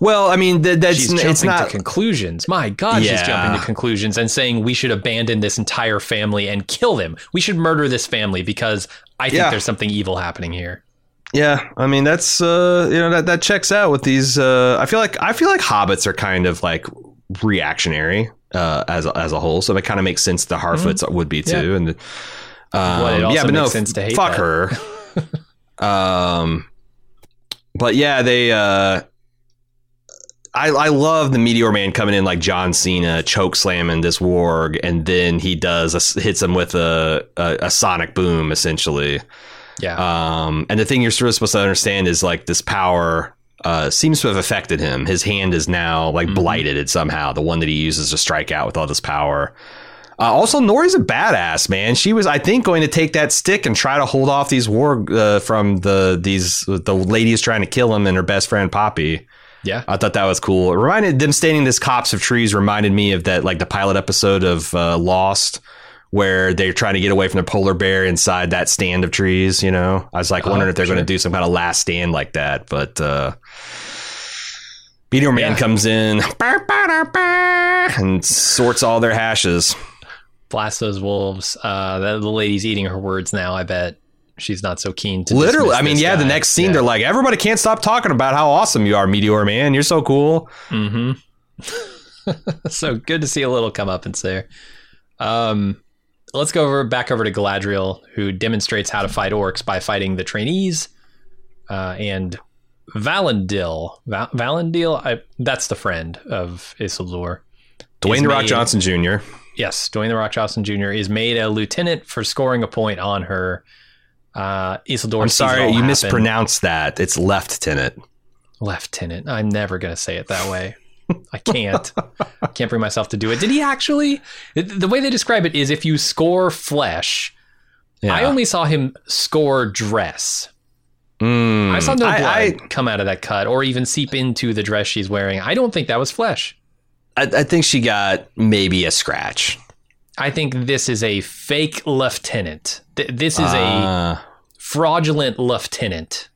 Speaker 2: Well, I mean, th- that's
Speaker 1: she's
Speaker 2: it's
Speaker 1: jumping
Speaker 2: not.
Speaker 1: to conclusions. My God, she's jumping to conclusions and saying we should abandon this entire family and kill them. We should murder this family because I think
Speaker 2: Yeah.
Speaker 1: there's something evil happening here.
Speaker 2: yeah, I mean, that's uh, you know that that checks out with these. Uh, I feel like I feel like hobbits are kind of like reactionary uh, as a- as a whole, so it kind of makes sense. The Harfoots would be too, and um,
Speaker 1: Well,
Speaker 2: yeah, but no,
Speaker 1: sense to hate
Speaker 2: fuck
Speaker 1: that.
Speaker 2: her. um, but yeah, they. Uh, I, I love the Meteor Man coming in like John Cena, choke slamming this warg, and then he does a, hits him with a, a a sonic boom, essentially.
Speaker 1: Yeah.
Speaker 2: Um, and the thing you're sort of supposed to understand is like this power uh, seems to have affected him. His hand is now like
Speaker 1: Mhm.
Speaker 2: blighted somehow. The one that he uses to strike out with all this power. Uh, also, Nori's a badass man. She was, I think, going to take that stick and try to hold off these war uh, from the these the ladies trying to kill him and her best friend Poppy.
Speaker 1: Yeah.
Speaker 2: I thought that was cool. It reminded them standing this copse of trees reminded me of that like the pilot episode of uh, Lost where they're trying to get away from the polar bear inside that stand of trees, you know. I was like
Speaker 1: Oh,
Speaker 2: wondering if they're
Speaker 1: sure.
Speaker 2: going to do some kind of last stand like that, but uh Meteor Man
Speaker 1: Yeah.
Speaker 2: comes in and sorts all their hashes.
Speaker 1: Blast those wolves. Uh, the lady's eating her words now. I bet she's not so keen to.
Speaker 2: Literally, I mean, yeah, the next scene
Speaker 1: Yeah.
Speaker 2: they're like everybody can't stop talking about how awesome you are, Meteor Man. You're so cool.
Speaker 1: Mm-hmm. so good to see a little come up and there. Um, let's go over back over to Galadriel, who demonstrates how to fight orcs by fighting the trainees, uh, and Valandil. Val- Valandil, I, that's the friend of Isildur.
Speaker 2: Dwayne the Rock
Speaker 1: made-
Speaker 2: Johnson Jr.
Speaker 1: Yes, Dwayne the Rock Johnson Jr. is made a lieutenant for scoring a point on her. Uh, Isildur.
Speaker 2: I'm sorry, you mispronounced that. It's left Lieutenant.
Speaker 1: Lieutenant. I'm never going to say it that way. I can't. I can't bring myself to do it. Did he actually? The way they describe it is if you score flesh.
Speaker 2: Yeah.
Speaker 1: I only saw him score dress.
Speaker 2: Mm,
Speaker 1: I saw no blood
Speaker 2: I,
Speaker 1: come out of that cut or even seep into the dress she's wearing. I don't think that was flesh.
Speaker 2: I, I think she got maybe a scratch.
Speaker 1: I think this is a fake lieutenant. Th- This is a
Speaker 2: Uh,
Speaker 1: fraudulent lieutenant.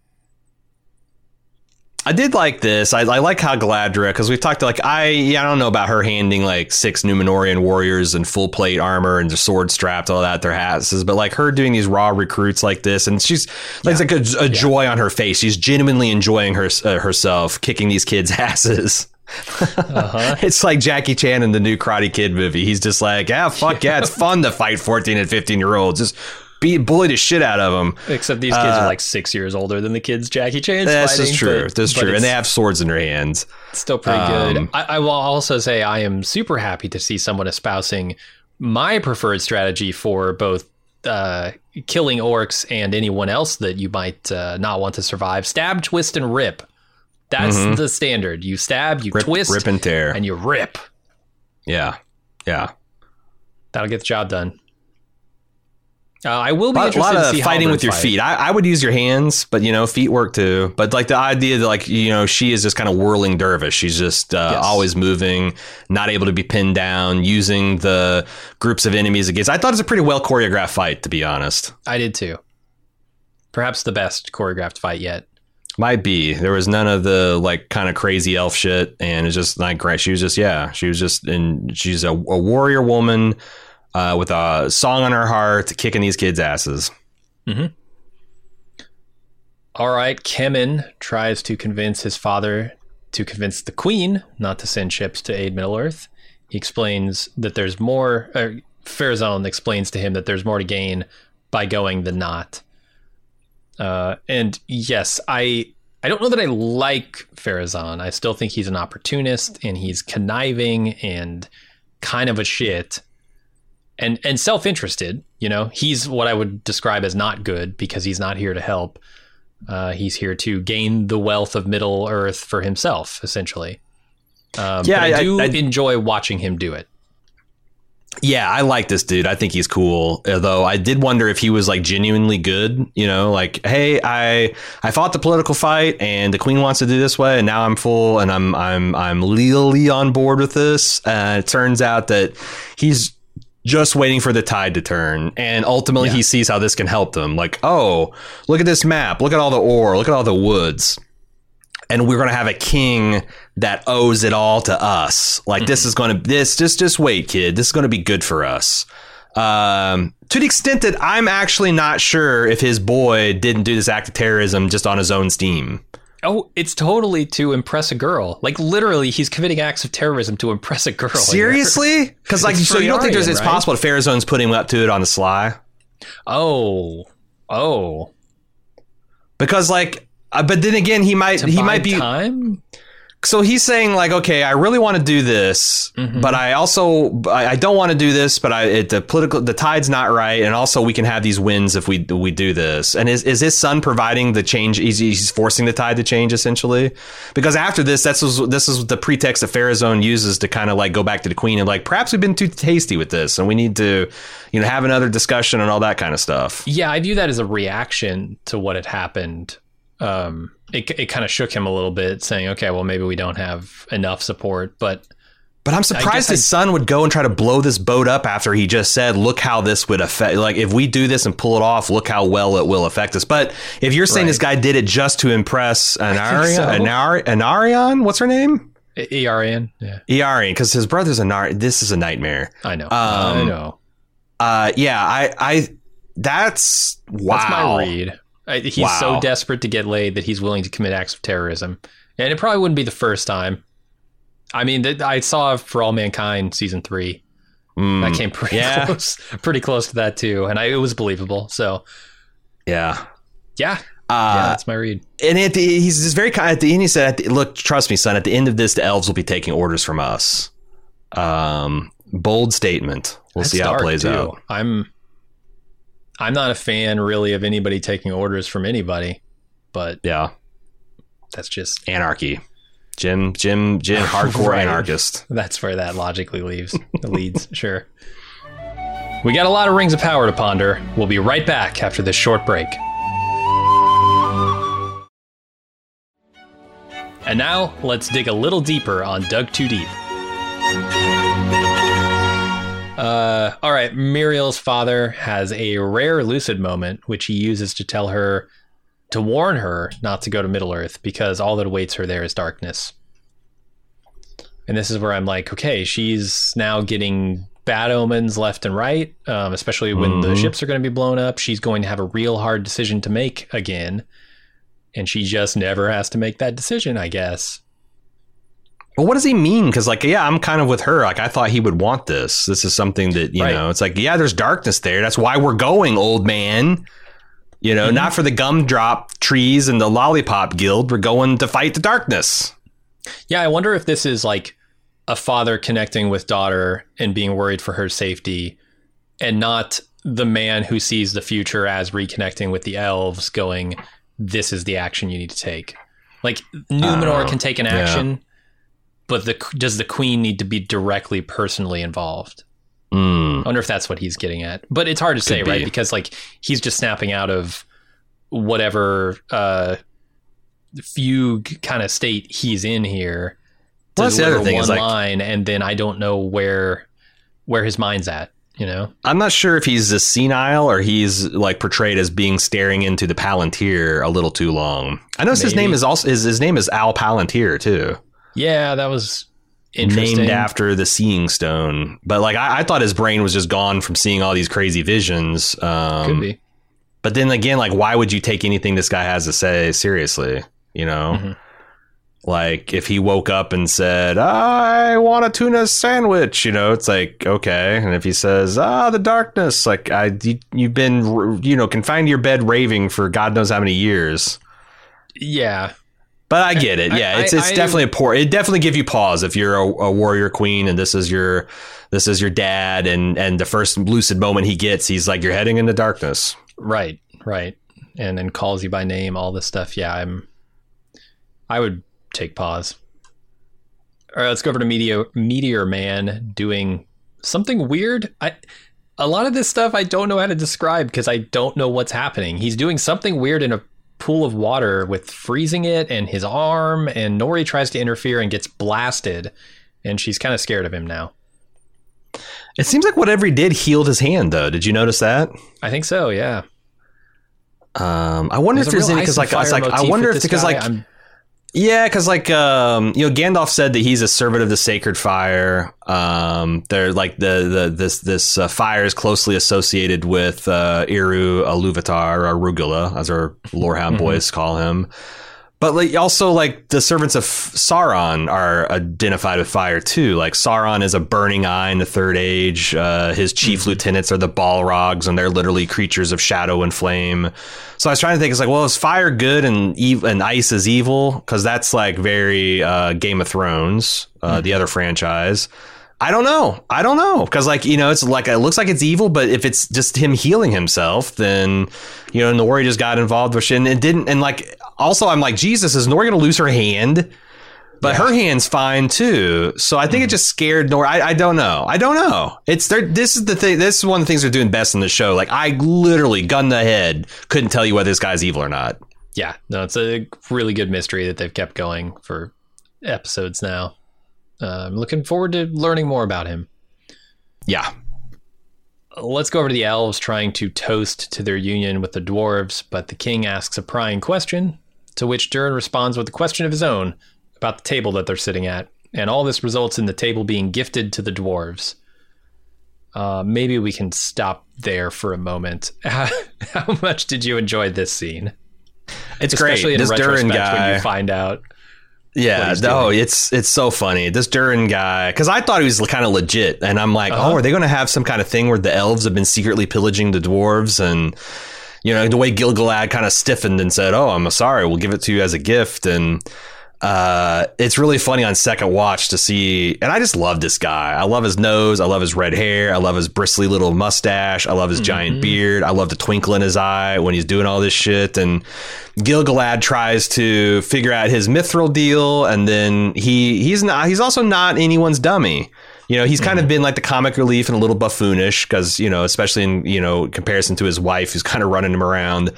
Speaker 2: I did like this. I, I like how Galadriel, because we've talked to like I yeah, I don't know about her handing like six Numenorian warriors in full plate armor and sword strapped, all that their hats, but like her doing these raw recruits like this, and she's like, it's like a, a joy on her face. She's genuinely enjoying her uh, herself kicking these kids' asses.
Speaker 1: Uh-huh.
Speaker 2: It's like Jackie Chan in the new Karate Kid movie. He's just like, yeah, fuck yeah, it's fun to fight 14 and 15 year olds. Just beat, bullied the shit out of them.
Speaker 1: Except these kids are like six years older than the kids Jackie Chan's
Speaker 2: Uh, That's
Speaker 1: fighting.
Speaker 2: true.
Speaker 1: but-
Speaker 2: That's
Speaker 1: but
Speaker 2: true. And they have swords in their hands.
Speaker 1: still pretty
Speaker 2: Um,
Speaker 1: good. I, I will also say I am super happy to see someone espousing my preferred strategy for both uh, killing orcs and anyone else that you might uh, not want to survive. Stab, twist, and rip. That's
Speaker 2: Mhm.
Speaker 1: the standard. You stab, you
Speaker 2: Rip,
Speaker 1: twist,
Speaker 2: rip and tear.
Speaker 1: and you rip.
Speaker 2: yeah. Yeah.
Speaker 1: That'll get the job done. Uh, I will be
Speaker 2: A lot,
Speaker 1: interested
Speaker 2: lot
Speaker 1: to
Speaker 2: of
Speaker 1: see
Speaker 2: fighting with your
Speaker 1: fight.
Speaker 2: feet. I, I would use your hands, but you know, feet work too. But like the idea that like you know, she is just kind of whirling dervish. She's just uh,
Speaker 1: Yes.
Speaker 2: always moving, not able to be pinned down, using the groups of enemies against. I thought it was a pretty well choreographed fight, to be honest.
Speaker 1: I did too. Perhaps the best choreographed fight yet.
Speaker 2: Might be. There was none of the like kind of crazy elf shit, and it's just like. She was just yeah, she was just and she's a, a warrior woman uh, with a song on her heart, kicking these kids' asses.
Speaker 1: All right, Kemen tries to convince his father to convince the queen not to send ships to aid Middle Earth. He explains that there's more. Uh, Pharazôn explains to him that there's more to gain by going than not. Uh, and yes, I I don't know that I like Pharazôn. I still think he's an opportunist and he's conniving and kind of a shit and and self-interested. You know, he's what I would describe as not good because he's not here to help. Uh, he's here to gain the wealth of Middle Earth for himself, essentially. Um,
Speaker 2: Yeah,
Speaker 1: but I,
Speaker 2: I-
Speaker 1: do
Speaker 2: I-
Speaker 1: enjoy watching him do it.
Speaker 2: Yeah, I like this dude. I think he's cool. Though I did wonder if he was like genuinely good. You know, like, hey, I I fought the political fight, and the queen wants to do this way, and now I'm full, and I'm I'm I'm legally on board with this. Uh, it turns out that he's just waiting for the tide to turn, and ultimately
Speaker 1: Yeah.
Speaker 2: he sees how this can help them. Like, oh, look at this map. Look at all the ore. Look at all the woods. And we're going to have a king that owes it all to us. Like mm-hmm. this is going to this just just wait, kid. This is going to be good for us. Um, to the extent that I'm actually not sure if his boy didn't do this act of terrorism just on his own steam.
Speaker 1: Oh, it's totally to impress a girl. Like literally, he's committing acts of terrorism to impress a girl.
Speaker 2: Seriously? Because like, so you don't think there's, it's right? possible that Pharazôn's putting him up to it on the sly?
Speaker 1: Oh, oh.
Speaker 2: Because like, uh, but then again, he might he might be
Speaker 1: time
Speaker 2: so he's saying like, okay, I really want to do this, mm-hmm. but I also I, I don't want to do this, but I it, the political the tide's not right, and also we can have these wins if we we do this. And is is his son providing the change? He's, he's forcing the tide to change essentially, because after this, that's this is the pretext that Pharazôn uses to kind of like go back to the queen and like perhaps we've been too tasty with this, and we need to you know have another discussion and all that kind of stuff.
Speaker 1: Yeah, I view that as a reaction to what had happened. Um, it, it kind of shook him a little bit, saying, "Okay, well, maybe we don't have enough support." But
Speaker 2: but I'm surprised his I, son would go and try to blow this boat up after he just said, "Look how this would affect. Like if we do this and pull it off, look how well it will affect us." But if you're saying right. this guy did it just to impress Anarion, so. What's her name?
Speaker 1: Eärien, yeah,
Speaker 2: Eärien, because his brother's Anar. This is a nightmare.
Speaker 1: I know. Um, I know.
Speaker 2: Uh, yeah, I, I, that's wow.
Speaker 1: That's my read. He's wow. so desperate to get laid that he's willing to commit acts of terrorism, and it probably wouldn't be the first time. I mean, I saw For All Mankind season three. Mm, that came pretty yeah. close, pretty close to that too, and I, it was believable. So,
Speaker 2: yeah,
Speaker 1: yeah, uh, yeah, that's my read.
Speaker 2: And at the, he's just very kind. At the end, he said, the, "Look, trust me, son. At the end of this, the elves will be taking orders from us." Um, bold statement. We'll that's see how it plays too. out.
Speaker 1: I'm I'm not a fan really of anybody taking orders from anybody, but
Speaker 2: yeah,
Speaker 1: that's just
Speaker 2: anarchy. Jim, Jim, Jim, hardcore right. anarchist.
Speaker 1: That's where that logically leaves leads. Sure. We got a lot of rings of power to ponder. We'll be right back after this short break. And now, let's dig a little deeper on Dug Too Deep. Uh, all right. Muriel's father has a rare lucid moment, which he uses to tell her to warn her not to go to Middle Earth because all that awaits her there is darkness. And this is where I'm like, okay, she's now getting bad omens left and right, um, especially when mm-hmm. the ships are going to be blown up. She's going to have a real hard decision to make again. And she just never has to make that decision, I guess.
Speaker 2: Well, what does he mean? Because, like, yeah, I'm kind of with her. Like, I thought he would want this. This is something that, you right. know, it's like, yeah, there's darkness there. That's why we're going, old man. You know, mm-hmm. not for the gumdrop trees and the lollipop guild. We're going to fight the darkness.
Speaker 1: Yeah, I wonder if this is like a father connecting with daughter and being worried for her safety and not the man who sees the future as reconnecting with the elves going, this is the action you need to take. Like, Numenor uh, can take an action. Yeah but the does the queen need to be directly personally involved?
Speaker 2: Mm.
Speaker 1: I wonder if that's what he's getting at. But it's hard to Could say, be. right? Because like he's just snapping out of whatever uh, fugue kind of state he's in here well, deliver one is, like, line, and then I don't know where where his mind's at. You know,
Speaker 2: I'm not sure if he's a senile or he's like portrayed as being staring into the Palantir a little too long. I notice his name is also his, his name is Al Palantir too.
Speaker 1: Yeah, that was
Speaker 2: named after the Seeing Stone. But like, I, I, thought his brain was just gone from seeing all these crazy visions. Um,
Speaker 1: Could be.
Speaker 2: But then again, like, why would you take anything this guy has to say seriously? You know, mm-hmm. like if he woke up and said, "I want a tuna sandwich," you know, it's like okay. And if he says, "Ah, the darkness," like I, you, you've been, you know, confined to your bed raving for God knows how many years.
Speaker 1: Yeah,
Speaker 2: but I get it. Yeah, I, it's it's I, definitely a poor. It definitely give you pause if you're a, a, warrior queen and this is your this is your dad and and the first lucid moment he gets, he's like, "You're heading into darkness."
Speaker 1: Right, right, and then calls you by name, all this stuff. Yeah, I'm. I would take pause. All right, let's go over to Meteor Meteor Man doing something weird. I a lot of this stuff I don't know how to describe because I don't know what's happening. He's doing something weird in a pool of water with freezing it and his arm, and Nori tries to interfere and gets blasted, and she's kind of scared of him now.
Speaker 2: It seems like whatever he did healed his hand, though. Did you notice that?
Speaker 1: I think so. Yeah.
Speaker 2: Um, I wonder there's if there's any because like I like I wonder if because guy. like I'm... Yeah, because like um, you know, Gandalf said that he's a servant of the sacred fire. Um, they're like the the this this uh, fire is closely associated with uh, Eru Ilúvatar or Rugula, as our Lorehound
Speaker 1: Mhm.
Speaker 2: boys call him. But like also like the servants of Sauron are identified with fire too. Like Sauron is a burning eye in the Third Age. Uh, his chief lieutenants are the Balrogs, and they're literally creatures of shadow and flame. So I was trying to think, it's like, well, is fire good and ev- and ice is evil? Because that's like very uh, Game of Thrones, uh, the other franchise. I don't know. I don't know because like you know, it's like it looks like it's evil, but if it's just him healing himself, then you know, Nori just got involved with shit and it didn't. And like also, I'm like, Jesus, is Nori going to lose her hand? But her hand's fine too. So I think it mm-hmm. just scared Nori. I, I don't know. I don't know. It's there. This is the thing. This is one of the things they're doing best in the show. Like I literally, gun the head, couldn't tell you whether this guy's evil or not.
Speaker 1: Yeah, no, it's a really good mystery that they've kept going for episodes now. Uh, I'm looking forward to learning more about him.
Speaker 2: Yeah.
Speaker 1: Let's go over to the elves trying to toast to their union with the dwarves, but the king asks a prying question, to which Durin responds with a question of his own about the table that they're sitting at, and all this results in the table being gifted to the dwarves. Uh, maybe we can stop there for a moment. How, how much did you enjoy this scene?
Speaker 2: It's
Speaker 1: Especially
Speaker 2: great. This Durin
Speaker 1: when
Speaker 2: guy.
Speaker 1: you find out.
Speaker 2: Yeah, no,
Speaker 1: doing.
Speaker 2: it's it's so funny. This Durin guy, because I thought he was kind of legit, and I'm like,
Speaker 1: Uh-huh.
Speaker 2: oh, are they going to have some kind of thing where the elves have been secretly pillaging the dwarves, and you know the way Gil-galad kind of stiffened and said, oh, I'm sorry, we'll give it to you as a gift, and uh, it's really funny on second watch to see, and I just love this guy. I love his nose, I love his red hair, I love his bristly little mustache, I love his giant beard, I love the twinkle in his eye when he's doing all this shit, and Gil-galad tries to figure out his mithril deal, and then he he's not he's also not anyone's dummy. You know, he's kind of been like the comic relief and a little buffoonish because you know, especially in you know comparison to his wife, who's kind of running him around.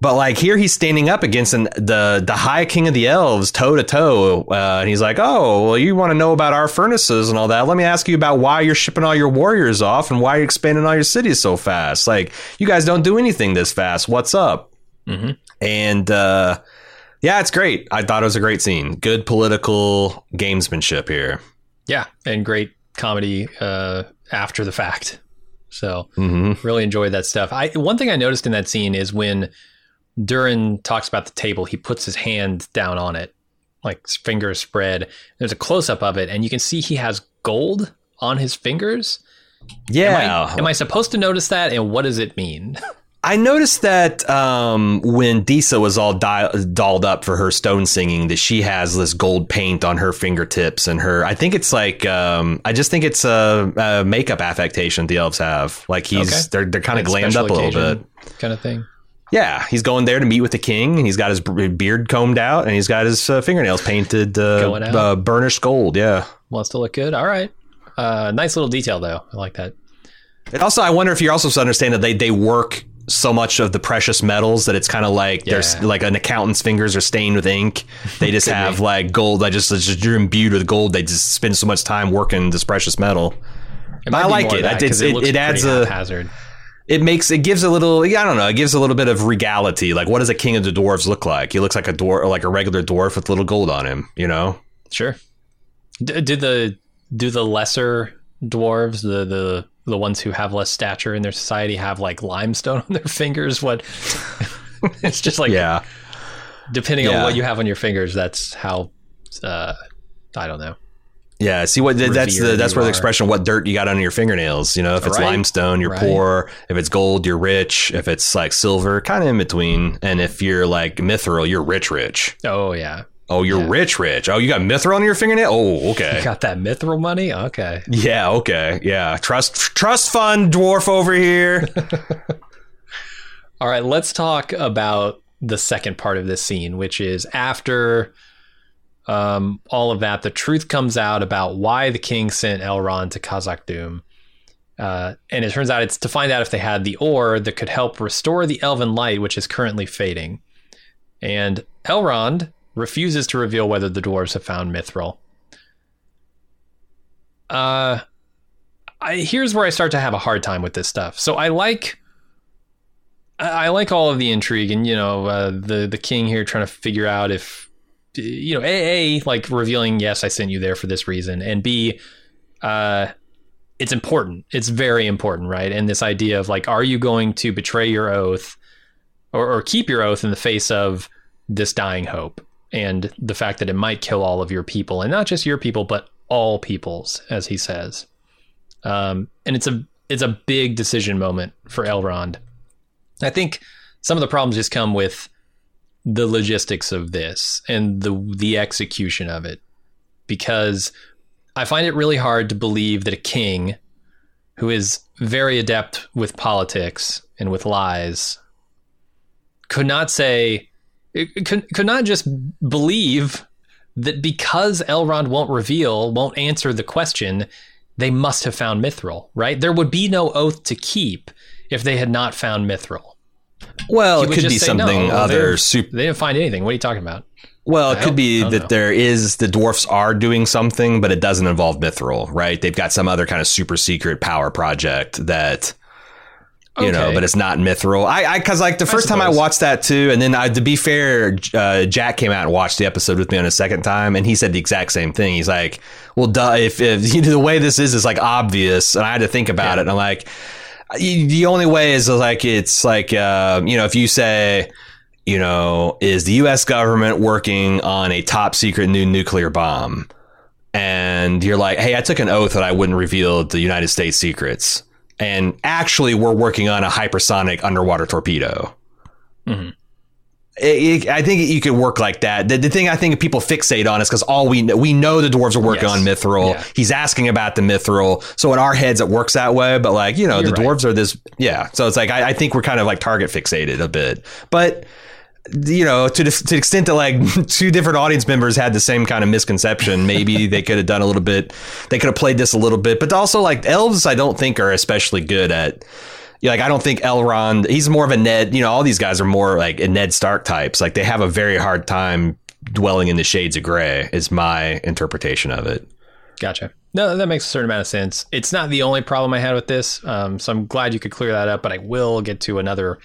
Speaker 2: But like here, he's standing up against an, the the High King of the Elves, toe to toe, uh, and he's like, "Oh, well, you want to know about our furnaces and all that? Let me ask you about why you're shipping all your warriors off and why you're expanding all your cities so fast. Like, you guys don't do anything this fast. What's up?"
Speaker 1: Mhm.
Speaker 2: And uh, yeah, it's great. I thought it was a great scene. Good political gamesmanship here.
Speaker 1: Yeah, and great comedy uh, after the fact. So
Speaker 2: hmm
Speaker 1: really enjoyed that stuff. I one thing I noticed in that scene is when Durin talks about the table, he puts his hand down on it, like fingers spread. There's a close up of it, and you can see he has gold on his fingers.
Speaker 2: Yeah.
Speaker 1: Am I, am I supposed to notice that, and what does it mean?
Speaker 2: I noticed that um, when Disa was all di- dolled up for her stone singing, that she has this gold paint on her fingertips and her. I think it's like um, I just think it's a, a makeup affectation the elves have. Like he's
Speaker 1: Okay.
Speaker 2: they're they're kind of
Speaker 1: Like
Speaker 2: glammed up a little bit.
Speaker 1: kind of thing.
Speaker 2: Yeah, he's going there to meet with the king, and he's got his beard combed out, and he's got his uh, fingernails painted uh, uh, burnished gold. Yeah.
Speaker 1: Wants to look good. All right. Uh, nice little detail though. I like that.
Speaker 2: And also, I wonder if you're also to understand that they they work so much of the precious metals that it's kind of like there's like an accountant's fingers are stained with ink. They just have
Speaker 1: be.
Speaker 2: like gold. I just, just you're imbued with gold. They just spend so much time working this precious metal. But I like it. I
Speaker 1: that
Speaker 2: did-
Speaker 1: 'cause
Speaker 2: it- it adds a-
Speaker 1: haphazard.
Speaker 2: It makes it gives a little. I don't know. It gives a little bit of regality. Like what does a king of the dwarves look like? He looks like a dwarf, like a regular dwarf with little gold on him. You know.
Speaker 1: Sure. D- do the do the lesser dwarves, the the the ones who have less stature in their society, have like limestone on their fingers? What? it's just like
Speaker 2: yeah.
Speaker 1: depending on what you have on your fingers, that's how. Uh, I don't know.
Speaker 2: Yeah, see what that's the that's where the
Speaker 1: are.
Speaker 2: expression what dirt you got under your fingernails. You know, if it's
Speaker 1: Right.
Speaker 2: limestone, you're
Speaker 1: Right.
Speaker 2: poor. If it's gold, you're rich. If it's like silver, kind of in between. And if you're like mithril, you're rich, rich.
Speaker 1: Oh yeah,
Speaker 2: Oh, you're
Speaker 1: Yeah.
Speaker 2: rich, rich. Oh, you got mithril on your fingernail. Oh, okay.
Speaker 1: you got that mithril money. Okay.
Speaker 2: yeah, okay, yeah. Trust trust fund dwarf over here.
Speaker 1: All right, let's talk about the second part of this scene, which is after um, all of that, the truth comes out about why the king sent Elrond to Khazad-dûm. Uh, and it turns out it's to find out if they had the ore that could help restore the elven light, which is currently fading. And Elrond refuses to reveal whether the dwarves have found Mithril. Uh, I, here's where I start to have a hard time with this stuff. So I like I like all of the intrigue, and you know, uh, the the king here trying to figure out if you know, a, a like revealing, yes, I sent you there for this reason, and b, uh, it's important. It's very important, right? And this idea of like, are you going to betray your oath or, or keep your oath in the face of this dying hope and the fact that it might kill all of your people, and not just your people, but all peoples, as he says. Um, and it's a it's a big decision moment for Elrond. I think some of the problems just come with the logistics of this and the the execution of it because I find it really hard to believe that a king who is very adept with politics and with lies could not say could, could not just believe that because Elrond won't reveal, won't answer the question, they must have found Mithril, right? There would be no oath to keep if they had not found Mithril.
Speaker 2: Well, it could be something
Speaker 1: "No,
Speaker 2: other
Speaker 1: they-
Speaker 2: super.
Speaker 1: They didn't find anything. What are you talking about?
Speaker 2: Well,
Speaker 1: I
Speaker 2: it could be that
Speaker 1: know.
Speaker 2: there is the dwarfs are doing something, but it doesn't involve Mithril, right? They've got some other kind of super secret power project that you know, but it's not Mithril. I, I, cause like the first time I watched that too, and then I, to be fair, uh, Jack came out and watched the episode with me on a second time, and he said the exact same thing. He's like, "Well, duh, if, if you know, the way this is is like obvious," and I had to think about
Speaker 1: Yeah.
Speaker 2: it, and I'm like, the only way is like it's like uh, you know, if you say. You know, is the U.S. government working on a top secret new nuclear bomb? And you're like, hey, I took an oath that I wouldn't reveal the United States secrets and actually we're working on a hypersonic underwater torpedo.
Speaker 1: Mhm.
Speaker 2: It- it- I think you could work like that. The, the thing I think people fixate on is because all we know, we know the dwarves are working
Speaker 1: Yes.
Speaker 2: on mithril.
Speaker 1: Yeah.
Speaker 2: He's asking about the mithril, so in our heads it works that way. But like you know,
Speaker 1: You're
Speaker 2: the
Speaker 1: right.
Speaker 2: dwarves are this. Yeah, so it's like I, I think we're kind of like target fixated a bit, but you know, to the, to the extent that like two different audience members had the same kind of misconception, maybe they could have done a little bit. They could have played this a little bit, but also like elves, I don't think are especially good at. Yeah, like I don't think Elrond. He's more of a Ned. You know, all these guys are more like a Ned Stark types. Like they have a very hard time dwelling in the shades of gray. Is my interpretation of it.
Speaker 1: Gotcha. No, that makes a certain amount of sense. It's not the only problem I had with this, um, so I'm glad you could clear that up. But I will get to another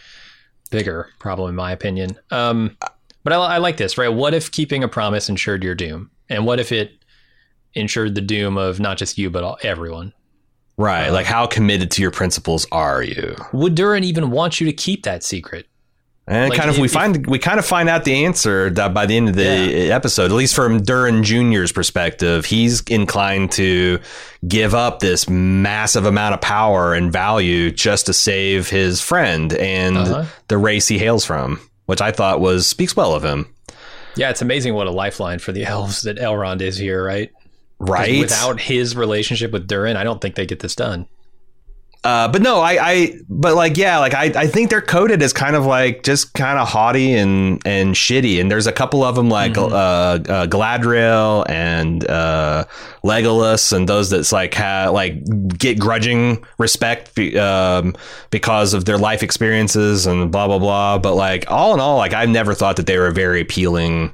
Speaker 1: bigger problem, in my opinion. Um, but I, I like this, right? What if keeping a promise ensured your doom, and what if it ensured the doom of not just you but all, everyone?
Speaker 2: Right. Like how committed to your principles are you?
Speaker 1: Would Durin even want you to keep that secret?
Speaker 2: And
Speaker 1: Like,
Speaker 2: kind of
Speaker 1: if-
Speaker 2: we
Speaker 1: if-
Speaker 2: find we kind of find out the answer that by the end of the episode, at least from Durin Jr.'s perspective, he's inclined to give up this massive amount of power and value just to save his friend and
Speaker 1: Uh-huh.
Speaker 2: the race he hails from, which I thought was speaks well of him.
Speaker 1: Yeah, it's amazing what a lifeline for the elves that Elrond is here, right?
Speaker 2: Right.
Speaker 1: Without his relationship with Durin, I don't think they get this done.
Speaker 2: Uh, but no, I, I, but like, yeah, like I, I think they're coded as kind of like just kind of haughty and and shitty. And there's a couple of them like uh, uh, Galadriel and uh, Legolas, and those that's like ha- like get grudging respect be, um, because of their life experiences and blah blah blah. But like all in all, like I've never thought that they were very appealing.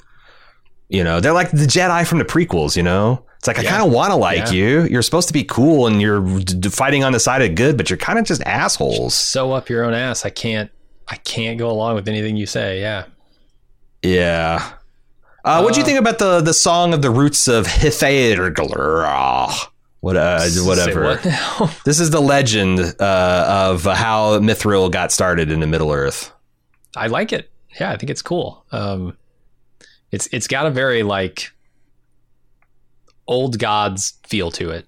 Speaker 2: You know, they're like the Jedi from the prequels. You know. It's like I kind of want to like
Speaker 1: Yeah.
Speaker 2: you. You're supposed to be cool and you're fighting on the side of good, but you're kind of just assholes.
Speaker 1: So up your own ass. I can't. I can't go along with anything you say. Yeah.
Speaker 2: Yeah. Uh, what do you
Speaker 1: Uh,
Speaker 2: think about the the song of the roots of Hithaeglir? What uh, whatever.
Speaker 1: What?
Speaker 2: This is the legend uh, of how Mithril got started in the Middle Earth.
Speaker 1: I like it. Yeah, I think it's cool. Um, it's it's got a very like old gods feel to it.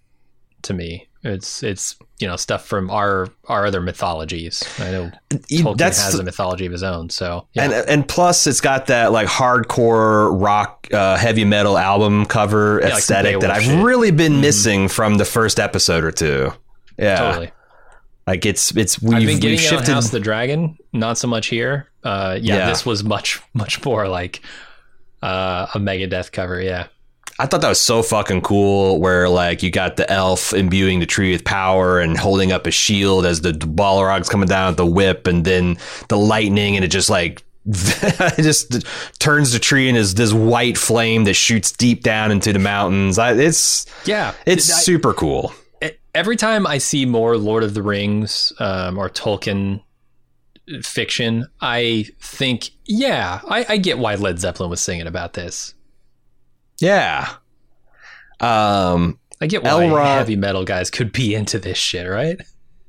Speaker 1: To me, it's it's you know stuff from our our other mythologies. I know Tolkien
Speaker 2: That's
Speaker 1: has a mythology of his own. So yeah.
Speaker 2: and and plus it's got that like hardcore rock uh, heavy metal album cover
Speaker 1: like the
Speaker 2: aesthetic that I've
Speaker 1: shit.
Speaker 2: Really been missing from the first episode or two. Yeah,
Speaker 1: totally.
Speaker 2: like it's it's we've,
Speaker 1: I've been
Speaker 2: we've
Speaker 1: getting on
Speaker 2: shifted.
Speaker 1: House of the Dragon, not so much here. Uh, yeah,
Speaker 2: Yeah.
Speaker 1: this was much much more like uh, a Megadeth cover. Yeah,
Speaker 2: I thought that was so fucking cool. Where like you got the elf imbuing the tree with power and holding up a shield as the Balrog's coming down with the whip, and then the lightning, and it just like it just turns the tree into this, this white flame that shoots deep down into the mountains. I, it's
Speaker 1: yeah.
Speaker 2: it's
Speaker 1: I-
Speaker 2: super cool.
Speaker 1: every time I see more Lord of the Rings um, or Tolkien fiction, I think, yeah, I, I get why Led Zeppelin was singing about this.
Speaker 2: Yeah. Um,
Speaker 1: I get why
Speaker 2: Elrond-
Speaker 1: heavy metal guys could be into this shit, right?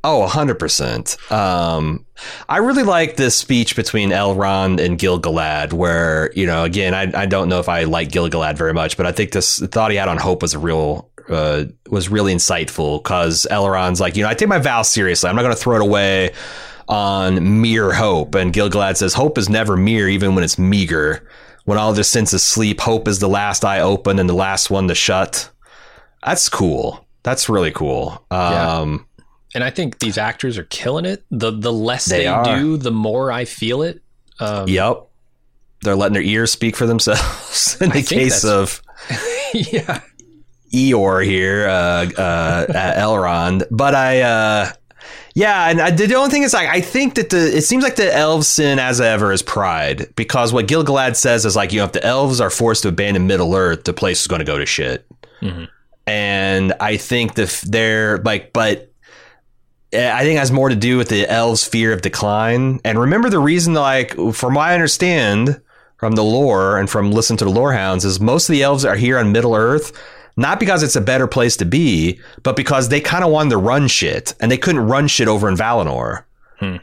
Speaker 2: Oh, 100%. Um, I really like this speech between Elrond and Gil-galad where, you know, again, I, I don't know if I like Gil-galad very much, but I think this the thought he had on Hope was a real, uh, was really insightful because Elrond's like, you know, I take my vow seriously. I'm not going to throw it away on mere hope. And Gil-galad says, hope is never mere, even when it's meager. When all their senses sleep, hope is the last eye open and the last one to shut. That's cool. That's really cool.
Speaker 1: Yeah.
Speaker 2: Um,
Speaker 1: And I think these actors are killing it. The the less
Speaker 2: They
Speaker 1: they, do, the more I feel it. Um,
Speaker 2: Yep. They're letting their ears speak for themselves in
Speaker 1: I
Speaker 2: the case of
Speaker 1: yeah.
Speaker 2: Eeyore here, uh, uh, at Elrond. But I, uh, yeah, and I, the only thing is, like, I think that the it seems like the elves' sin as ever is pride because what Gil-galad says is like, you know, if the elves are forced to abandon Middle Earth, the place is going to go to shit.
Speaker 1: Mhm.
Speaker 2: And I think that they're like, but eh, I think it has more to do with the elves' fear of decline. And remember the reason, like, from what I understand from the lore and from listen to the lore hounds, is most of the elves are here on Middle Earth. Not because it's a better place to be, but because they kind of wanted to run shit, and they couldn't run shit over in Valinor.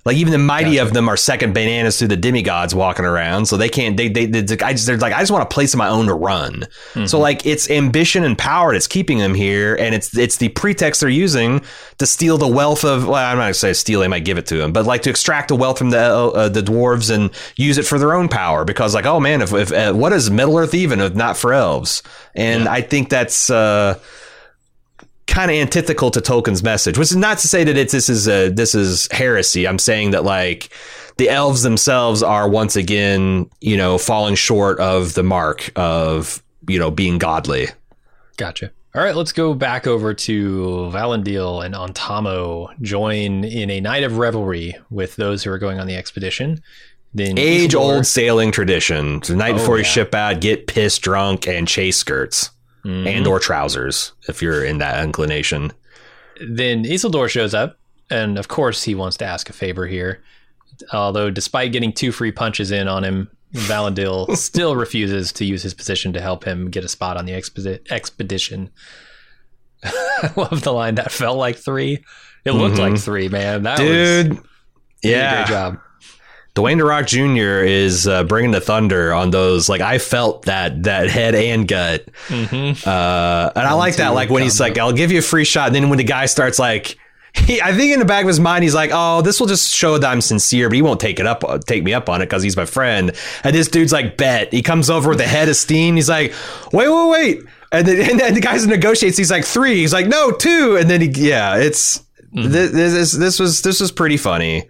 Speaker 2: Like even the mighty of them are second bananas to the demigods walking around, so they can't. They they, they I just they're like I just want a place of my own to run. So like it's ambition and power that's keeping them here, and it's it's the pretext they're using to steal the wealth of. Well, I'm not gonna say steal; they might give it to them, but like to extract the wealth from the uh, the dwarves and use it for their own power. Because like, oh man, if, if uh, what is Middle Earth even if not for elves? And I think that's. uh kind of antithetical to Tolkien's message, which is not to say that it's this is a this is heresy. I'm saying that like the elves themselves are once again, you know, falling short of the mark of you know being godly.
Speaker 1: Gotcha. All right, let's go back over to Valandil and Ontamo join in a night of revelry with those who are going on the expedition. Then
Speaker 2: age old sailing tradition. The night
Speaker 1: Oh,
Speaker 2: before you ship out, get pissed drunk and chase skirts
Speaker 1: Mhm.
Speaker 2: and or trousers if you're in that inclination.
Speaker 1: Then Isildur shows up, and of course he wants to ask a favor here. Although, despite getting two free punches in on him, Valandil still refuses to use his position to help him get a spot on the exposi- expedition. I love the line that felt like three. It looked like three, man. That was
Speaker 2: Mm-hmm. Dude,
Speaker 1: a
Speaker 2: yeah.
Speaker 1: great job.
Speaker 2: Dwayne The Rock Jr. is uh, bringing the thunder on those. Like I felt that that head and gut,
Speaker 1: Mm-hmm.
Speaker 2: uh, and I like that. Like when he's like, "I'll give you a free shot," and then when the guy starts like. He, I think in the back of his mind, he's like, "Oh, this will just show that I'm sincere, but he won't take it up, take me up on it because he's my friend." And this dude's like, "Bet." He comes over with a head of steam. He's like, "Wait, wait, wait!" And then, and then the guy negotiates. He's like, three. He's like, "No, two. And then he, yeah, it's
Speaker 1: Mm-hmm.
Speaker 2: this, this. This was this was pretty funny.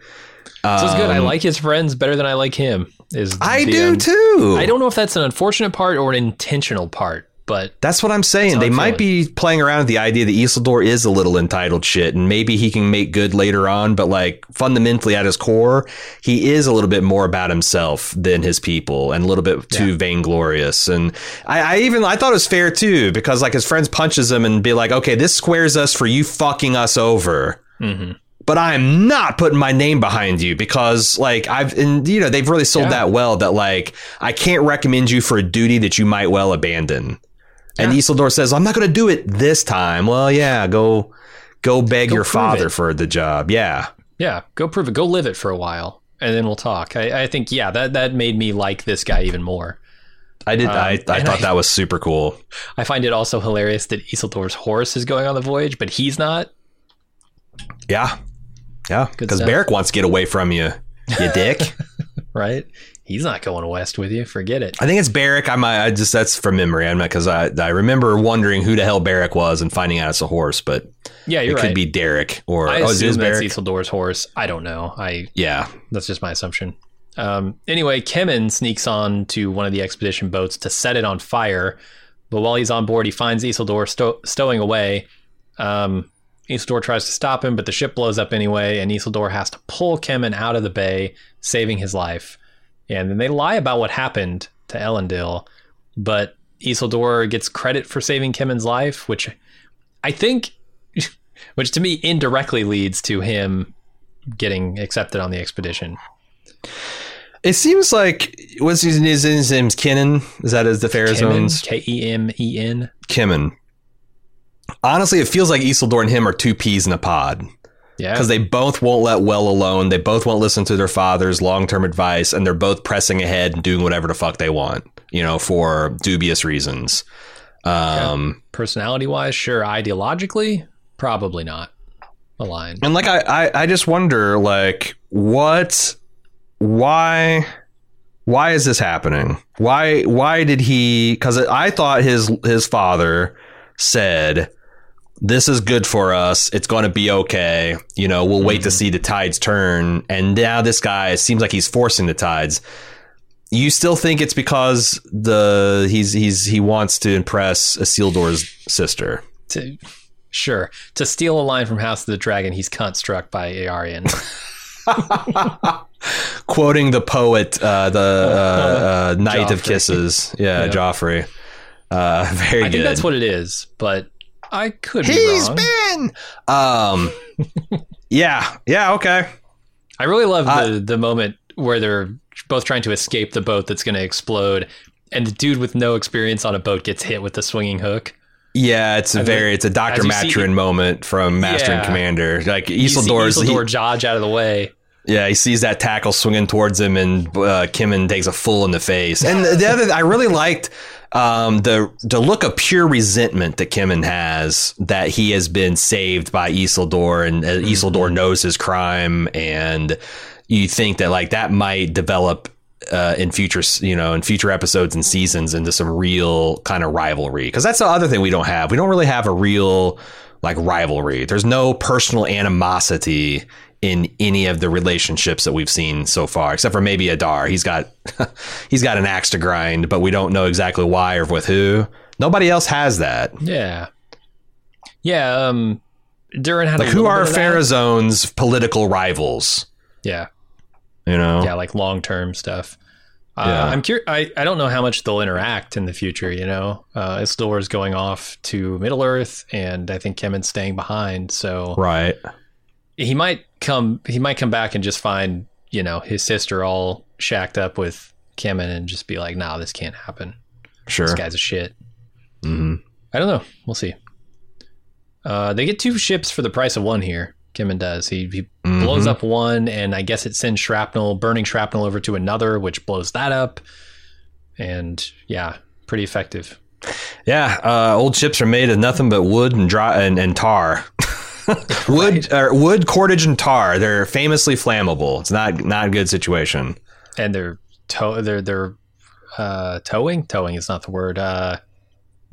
Speaker 1: So it's good. I
Speaker 2: Um,
Speaker 1: like his friends better than I like him. Is
Speaker 2: I
Speaker 1: the,
Speaker 2: do
Speaker 1: um,
Speaker 2: too.
Speaker 1: I don't know if that's an unfortunate part or an intentional part, but
Speaker 2: That's what I'm saying. They
Speaker 1: I'm
Speaker 2: might be playing around with the idea that Isildur is a little entitled shit, and maybe he can make good later on. But like fundamentally, at his core, he is a little bit more about himself than his people, and a little bit too vainglorious. And I, I even I thought it was fair too, because like his friends punches him and be like, "Okay, this squares us for you fucking us over."
Speaker 1: mhm.
Speaker 2: But I am not putting my name behind you because like I've and you know they've really sold
Speaker 1: Yeah.
Speaker 2: that well that like I can't recommend you for a duty that you might well abandon. And
Speaker 1: Yeah.
Speaker 2: Isildur says, "I'm not going to do it this time." Well, yeah, go go beg
Speaker 1: Go
Speaker 2: your father
Speaker 1: it.
Speaker 2: for the job. Yeah.
Speaker 1: yeah, go prove it. Go live it for a while, and then we'll talk. I, I think yeah, that that made me like this guy even more.
Speaker 2: I did
Speaker 1: Um,
Speaker 2: I, I thought
Speaker 1: I-
Speaker 2: that was super cool.
Speaker 1: I find it also hilarious that Isildur's horse is going on the voyage, but he's not.
Speaker 2: Yeah. Yeah,
Speaker 1: stuff.
Speaker 2: Barrick wants to get away from you. You dick.
Speaker 1: Right? He's not going west with you. Forget it.
Speaker 2: I think it's Barrick. I might I just that's from memory. I'm not cuz I I remember wondering who the hell Barrick was and finding out it's a horse, but
Speaker 1: Yeah, you're
Speaker 2: it
Speaker 1: right.
Speaker 2: could be Derek or
Speaker 1: I
Speaker 2: oh,
Speaker 1: assume
Speaker 2: is
Speaker 1: that's. Isildur's horse. I don't know. I
Speaker 2: Yeah.
Speaker 1: That's just my assumption. Um, anyway, Kemen sneaks on to one of the expedition boats to set it on fire. But while he's on board, he finds Isildur stow- stowing away. Um, Isildur tries to stop him, but the ship blows up anyway, and Isildur has to pull Kemen out of the bay, saving his life. And then they lie about what happened to Elendil, but Isildur gets credit for saving Kemen's life, which I think, which to me indirectly leads to him getting accepted on the expedition.
Speaker 2: It seems like what's his, his, his name's Kinnan. Is that is the Pharaoh's
Speaker 1: K E M E N.
Speaker 2: Kimmin. Honestly, it feels like Isildur and him are two peas in a pod
Speaker 1: Yeah,
Speaker 2: because they both won't let well alone. They both won't listen to their father's long term advice, and they're both pressing ahead and doing whatever the fuck they want, you know, for dubious reasons. Um,
Speaker 1: personality wise, sure. Ideologically, probably not aligned.
Speaker 2: And like I, I, I just wonder like what why why is this happening? Why why did he cuz I thought his his father said this is good for us. It's going to be okay. You know, we'll wait to see the tides turn. And now this guy seems like he's forcing the tides. You still think it's because the he's he's he wants to impress Isildur's sister.
Speaker 1: To sure to steal a line from House of the Dragon, he's cunt struck by Eärien.
Speaker 2: quoting the poet, uh, the uh, uh, Knight of Kisses. Yeah,
Speaker 1: Yeah.
Speaker 2: Joffrey. Uh, very
Speaker 1: I
Speaker 2: good.
Speaker 1: think that's what it is, but I could be
Speaker 2: He's been. Um, yeah, yeah, okay.
Speaker 1: I really love
Speaker 2: Uh,
Speaker 1: the the moment where they're both trying to escape the boat that's going to explode, and the dude with no experience on a boat gets hit with the swinging hook.
Speaker 2: Yeah, it's a
Speaker 1: I
Speaker 2: very
Speaker 1: mean,
Speaker 2: it's a Doctor
Speaker 1: as you see-
Speaker 2: Maturin moment from Master and Commander. Like Isildur's,
Speaker 1: Isildur dodge out of the way.
Speaker 2: yeah, he sees that tackle swinging towards him, and uh, Kemen takes a full in the face. And the other, I really liked um, the the look of pure resentment that Kemen has that he has been saved by Isildur, and uh, Isildur knows his crime, and you think that like that might develop. Uh, in future, you know, in future episodes and seasons, into some real kind of rivalry, because that's the other thing we don't have. We don't really have a real like rivalry. There's no personal animosity in any of the relationships that we've seen so far, except for maybe Adar. He's got he's got an axe to grind, but we don't know exactly why or with who. Nobody else has that.
Speaker 1: Yeah, yeah. Um, Durin had
Speaker 2: Like who are
Speaker 1: bit of that.
Speaker 2: Pharaoh's political rivals?
Speaker 1: Yeah,
Speaker 2: You know?
Speaker 1: yeah, like long term stuff. Uh,
Speaker 2: Yeah.
Speaker 1: I'm curious. I, I don't know how much they'll interact in the future. You know, uh, Isildur is going off to Middle Earth, and I think Kemen's staying behind. So
Speaker 2: Right.
Speaker 1: he might come. He might come back and just find you know his sister all shacked up with Kemen, and just be like, "Nah, this can't happen.
Speaker 2: Sure.
Speaker 1: This guy's a shit."
Speaker 2: hmm
Speaker 1: I don't know. We'll see. Uh, they get two ships for the price of one here. Kemen does. He, he
Speaker 2: Mm-hmm.
Speaker 1: blows up one, and I guess it sends shrapnel, burning shrapnel over to another, which blows that up. And yeah, pretty effective.
Speaker 2: Yeah. Uh, old ships are made of nothing but wood and dry and, and tar. wood, or wood, cordage, and tar. They're famously flammable. It's not not a good situation.
Speaker 1: And they're tow they're they're uh, towing. Towing is not the word. Uh,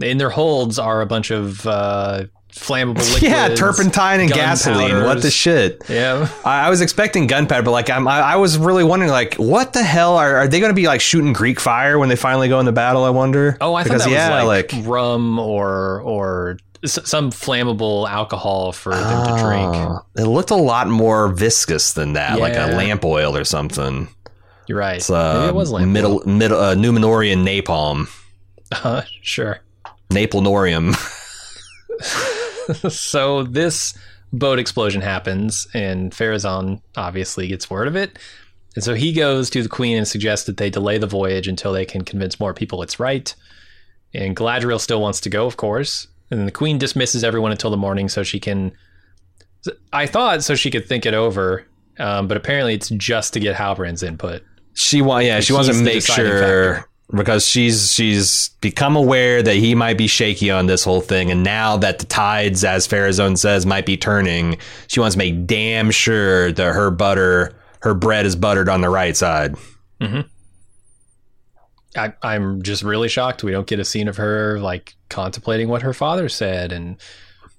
Speaker 1: in their holds are a bunch of uh, flammable liquids.
Speaker 2: yeah, turpentine and gasoline. What the shit?
Speaker 1: Yeah.
Speaker 2: I I was expecting gunpowder, but like I'm, I, I was really wondering, like, what the hell are, are they going to be like shooting Greek fire when they finally go into battle? I wonder.
Speaker 1: Oh, I thought that
Speaker 2: yeah,
Speaker 1: was like, rum or or some flammable alcohol for them to drink.
Speaker 2: Oh, It looked a lot more viscous than that, like a lamp oil or something.
Speaker 1: You're right.
Speaker 2: It's uh,
Speaker 1: Maybe it was lamp
Speaker 2: middle, middle, uh, Numenorian napalm,
Speaker 1: Uh, sure.
Speaker 2: Naplenorium.
Speaker 1: so this boat explosion happens, and Pharazôn obviously gets word of it. And so he goes to the queen and suggests that they delay the voyage until they can convince more people it's right. And Galadriel still wants to go, of course. And the queen dismisses everyone until the morning so she can. I thought so she could think it over, um, but apparently it's just to get Halbrand's input.
Speaker 2: She want, yeah, she wants to make sure
Speaker 1: factor.
Speaker 2: because she's she's become aware that he might be shaky on this whole thing, and now that the tides, as Pharazôn says, might be turning, she wants to make damn sure that her butter, her bread is buttered on the right side.
Speaker 1: I, I'm just really shocked we don't get a scene of her like contemplating what her father said and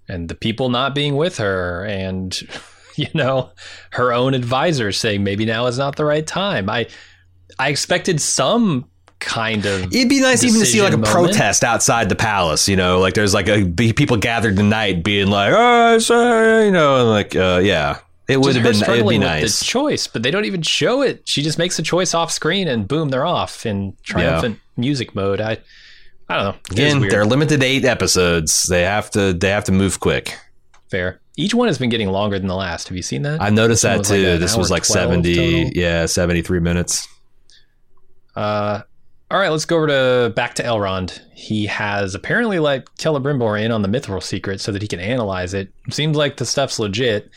Speaker 1: and the people not being with her and you know her own advisors saying maybe now is not the right time. I I expected some kind of
Speaker 2: It'd be nice even to see like a
Speaker 1: moment.
Speaker 2: protest outside the palace, you know, like there's like a people gathered tonight being like, oh, sorry, you know, and like, uh, yeah, it would have been, it'd be nice.
Speaker 1: the choice, but they don't even show it. She just makes a choice off screen and boom, they're off in triumphant music mode. I I don't know.
Speaker 2: Again, they're limited to eight episodes. They have to, they have to move quick.
Speaker 1: fair. Each one has been getting longer than the last. Have you seen that?
Speaker 2: I noticed that
Speaker 1: was like
Speaker 2: too. this was like 70,
Speaker 1: total.
Speaker 2: yeah, 73 minutes.
Speaker 1: Uh, all right, let's go over to back to Elrond. He has apparently let Celebrimbor in on the mithril secret so that he can analyze it. Seems like the stuff's legit,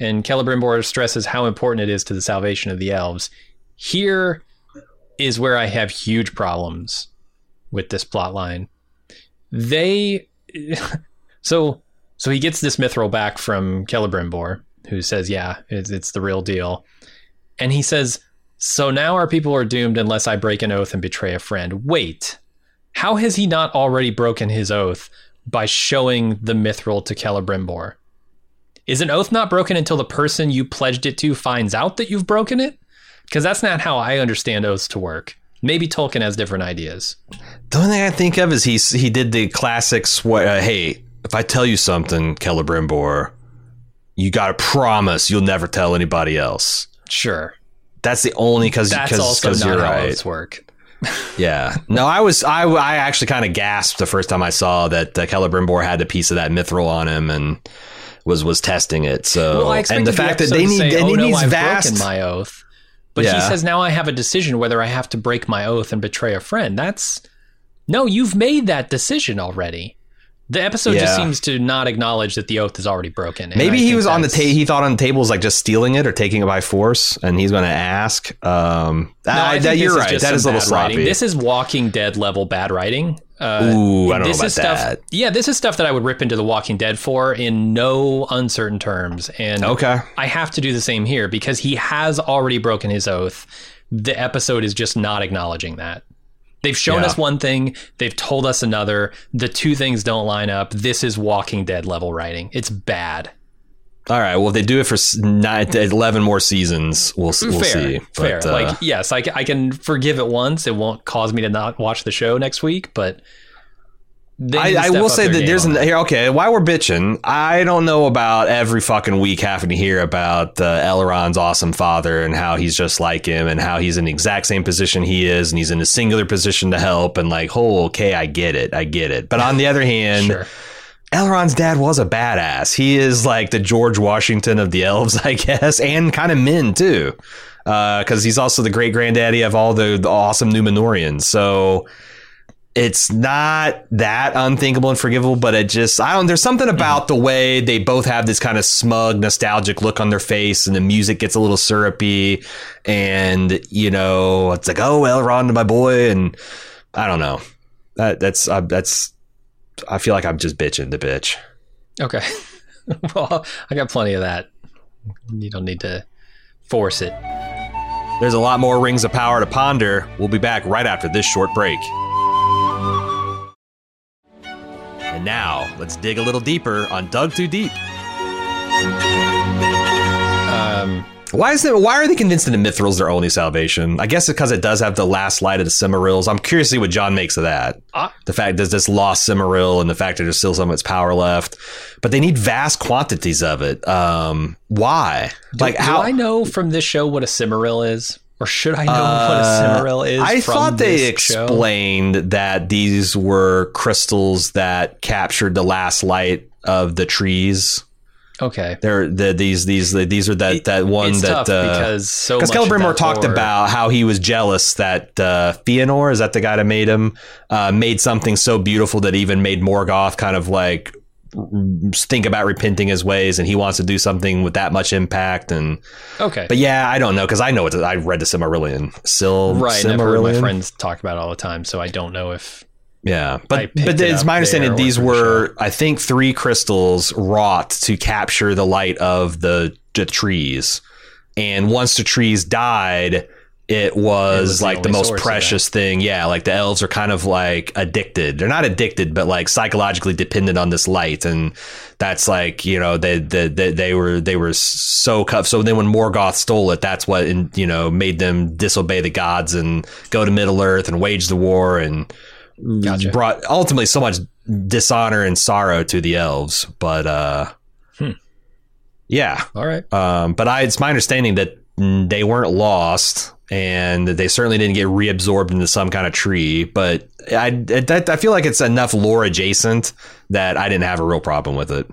Speaker 1: and Celebrimbor stresses how important it is to the salvation of the elves. Here is where I have huge problems with this plot line. They so so he gets this mithril back from Celebrimbor, who says, "Yeah, it's, it's the real deal," and he says, "So now our people are doomed unless I break an oath and betray a friend." Wait, how has he not already broken his oath by showing the mithril to Celebrimbor? Is an oath not broken until the person you pledged it to finds out that you've broken it? Because that's not how I understand oaths to work. Maybe Tolkien has different ideas.
Speaker 2: The only thing I think of is he he did the classic swear. Uh, hey, if I tell you something, Celebrimbor, you got to promise you'll never tell anybody else.
Speaker 1: Sure.
Speaker 2: That's the only because
Speaker 1: That's also
Speaker 2: because
Speaker 1: not
Speaker 2: you're
Speaker 1: how
Speaker 2: right.
Speaker 1: oaths work.
Speaker 2: Yeah. No, I was I I actually kind of gasped the first time I saw that uh, Celebrimbor had a piece of that mithril on him and was was testing it. So
Speaker 1: Well,
Speaker 2: and the fact that they need
Speaker 1: say,
Speaker 2: and
Speaker 1: oh,
Speaker 2: he
Speaker 1: no,
Speaker 2: needs
Speaker 1: I've
Speaker 2: vast.
Speaker 1: my oath. But he says now I have a decision whether I have to break my oath and betray a friend. That's no, you've made that decision already. The episode just seems to not acknowledge that the oath is already broken.
Speaker 2: Maybe he was on the
Speaker 1: that's-
Speaker 2: ta- he thought on the table was like just stealing it or taking it by force, and he's going to ask. Um,
Speaker 1: No,
Speaker 2: ah,
Speaker 1: I
Speaker 2: that, you're right. That
Speaker 1: is
Speaker 2: is a little sloppy.
Speaker 1: writing. This is Walking Dead level bad writing. Uh,
Speaker 2: Ooh, I don't know about
Speaker 1: is stuff,
Speaker 2: that.
Speaker 1: Yeah, this is stuff that I would rip into The Walking Dead for in no uncertain terms. And
Speaker 2: Okay.
Speaker 1: I have to do the same here because he has already broken his oath. The episode is just not acknowledging that. They've shown
Speaker 2: Yeah.
Speaker 1: us one thing, they've told us another. The two things don't line up. This is Walking Dead level writing. It's bad.
Speaker 2: All right. Well, if they do it for nine, eleven more seasons, we'll we'll
Speaker 1: fair,
Speaker 2: see.
Speaker 1: fair.
Speaker 2: But, uh,
Speaker 1: like, yes, I, I can forgive it once. It won't cause me to not watch the show next week, but they need to
Speaker 2: I, I will say that there's an here. Okay, while we're bitching, I don't know about every fucking week having to hear about uh, Elrond's awesome father and how he's just like him and how he's in the exact same position he is and he's in a singular position to help and like, oh, okay, I get it, I get it. But on the other hand,
Speaker 1: Sure.
Speaker 2: Elrond's dad was a badass. He is like the George Washington of the elves, I guess, and kind of men too, because he's also the great granddaddy of all the, the awesome Numenorians. So it's not that unthinkable and forgivable, but it just I don't. There's something about the way they both have this kind of smug, nostalgic look on their face, and the music gets a little syrupy, and you know it's like, oh, Elrond, my boy, and I don't know. That that's uh, that's. I feel like I'm just bitching the bitch.
Speaker 1: Okay. well, I got plenty of that. You don't need to force it.
Speaker 2: There's a lot more rings of power to ponder. We'll be back right after this short break. And now, let's dig a little deeper on Dug Too Deep.
Speaker 1: Um,
Speaker 2: Why is it? Why are they convinced that the Mithril's their only salvation? I guess because it does have the last light of the Silmarils. I'm curious to see what John makes of that.
Speaker 1: I-
Speaker 2: the fact that this lost Silmaril and the fact that there's still some of its power left, but they need vast quantities of it. Um, why? like
Speaker 1: do
Speaker 2: how?
Speaker 1: I know from this show what a Silmaril is? Or should I know what a
Speaker 2: Uh,
Speaker 1: Silmaril is?
Speaker 2: I thought they
Speaker 1: this show?
Speaker 2: explained that these were crystals that captured the last light of the trees.
Speaker 1: Okay.
Speaker 2: They're the these these these are that that one
Speaker 1: it's
Speaker 2: that
Speaker 1: tough
Speaker 2: uh,
Speaker 1: because so
Speaker 2: because Celebrimbor talked
Speaker 1: lore-
Speaker 2: about how he was jealous that uh, Fëanor is that the guy that made him uh, made something so beautiful that even made Morgoth kind of like think about repenting his ways, and he wants to do something with that much impact. And
Speaker 1: Okay.
Speaker 2: but yeah, I don't know because I know it. I read the Silmarillion. Sil
Speaker 1: right. I've heard my friends talk about it all the time, so I don't know if
Speaker 2: Yeah, but but
Speaker 1: it
Speaker 2: it's my understanding these
Speaker 1: the
Speaker 2: were I think three crystals wrought to capture the light of the the trees, and once the trees died, it was,
Speaker 1: was
Speaker 2: like the,
Speaker 1: only
Speaker 2: most precious thing. Yeah, like the elves are kind of like addicted. They're not addicted, but like psychologically dependent on this light, and that's like you know they they they, they were they were so cut. So then when Morgoth stole it, that's what you know made them disobey the gods and go to Middle Earth and wage the war and
Speaker 1: Gotcha.
Speaker 2: brought ultimately so much dishonor and sorrow to the elves. But uh,
Speaker 1: Hmm.
Speaker 2: yeah,
Speaker 1: all right.
Speaker 2: um, but I, it's my understanding that they weren't lost, and they certainly didn't get reabsorbed into some kind of tree. But I, I feel like it's enough lore adjacent that I didn't have a real problem with it.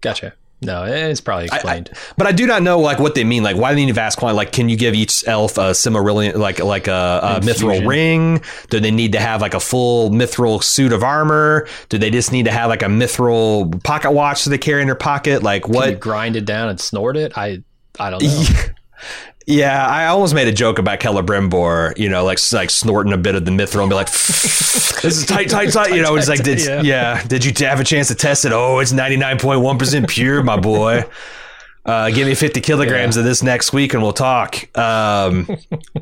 Speaker 1: Gotcha. No, it's probably explained.
Speaker 2: I, but I do not know like what they mean. Like, why do they need vast quantity? Like, can you give each elf a Silmarillion, like like a, a mithril ring? Do they need to have like a full mithril suit of armor? Do they just need to have like a mithril pocket watch that they carry in their pocket? Like, what?
Speaker 1: Grind it down and snort it? I I don't know.
Speaker 2: Yeah, I almost made a joke about Celebrimbor, you know, like like snorting a bit of the mithril and be like, "This is tight, tight, tight." You know, it's like, did, yeah. yeah, did you have a chance to test it? Oh, it's ninety nine point one percent pure, my boy. Uh, give me 50 kilograms yeah. of this next week and we'll talk. Um,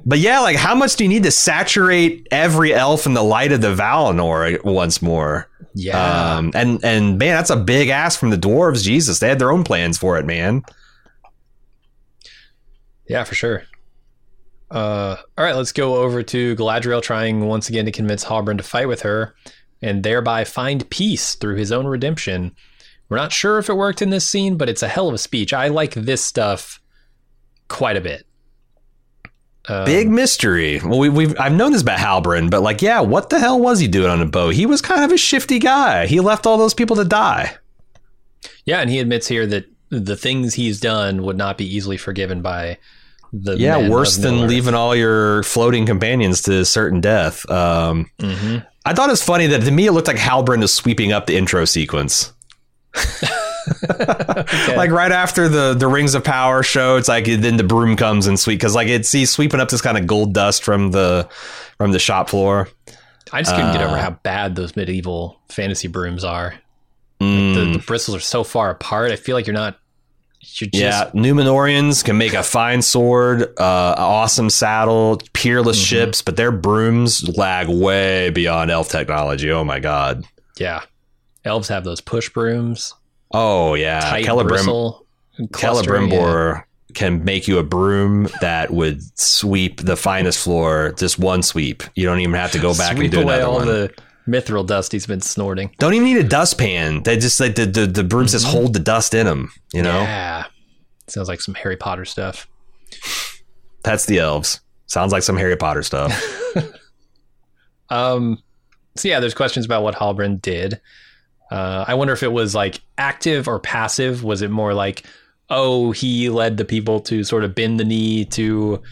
Speaker 2: but yeah, like how much do you need to saturate every elf in the light of the Valinor once more?
Speaker 1: Yeah.
Speaker 2: Um, and, and man, that's a big ask from the dwarves. Jesus, they had their own plans for it, man.
Speaker 1: Yeah, for sure. Uh, all right, let's go over to Galadriel trying once again to convince Halbrand to fight with her and thereby find peace through his own redemption. We're not sure if it worked in this scene, but it's a hell of a speech. I like this stuff quite a bit.
Speaker 2: Um, Big mystery. Well, we, we've I've known this about Halbrand, but like, yeah, what the hell was he doing on a boat? He was kind of a shifty guy. He left all those people to die.
Speaker 1: Yeah, and he admits here that the things he's done would not be easily forgiven by the
Speaker 2: yeah worse than leaving all your floating companions to certain death. Um, mm-hmm. I thought it's funny that to me it looked like Halbrand is sweeping up the intro sequence. okay. Like right after the the Rings of Power show, it's like then the broom comes and sweep because like it's he's sweeping up this kind of gold dust from the from the shop floor.
Speaker 1: I just couldn't uh, get over uh, how bad those medieval fantasy brooms are. Mm. The, the, bristles are so far apart. I feel like you're not
Speaker 2: just... Yeah, Numenorians can make a fine sword, uh, awesome saddle, peerless mm-hmm. ships, but their brooms lag way beyond elf technology. Oh my god.
Speaker 1: Yeah, elves have those push brooms.
Speaker 2: Oh yeah, Celebrim- Celebrimbor yeah. can make you a broom that would sweep the finest floor just one sweep. You don't even have to go back
Speaker 1: sweep
Speaker 2: and do another one.
Speaker 1: The- mithril dust he's been snorting.
Speaker 2: Don't even need a dustpan. They just like the the, the brooms mm-hmm. just hold the dust in them. You know.
Speaker 1: Yeah. Sounds like some Harry Potter stuff.
Speaker 2: That's the elves. Sounds like some Harry Potter stuff.
Speaker 1: um. So yeah, there's questions about what Halbrand did. Uh, I wonder if it was like active or passive. Was it more like, oh, he led the people to sort of bend the knee to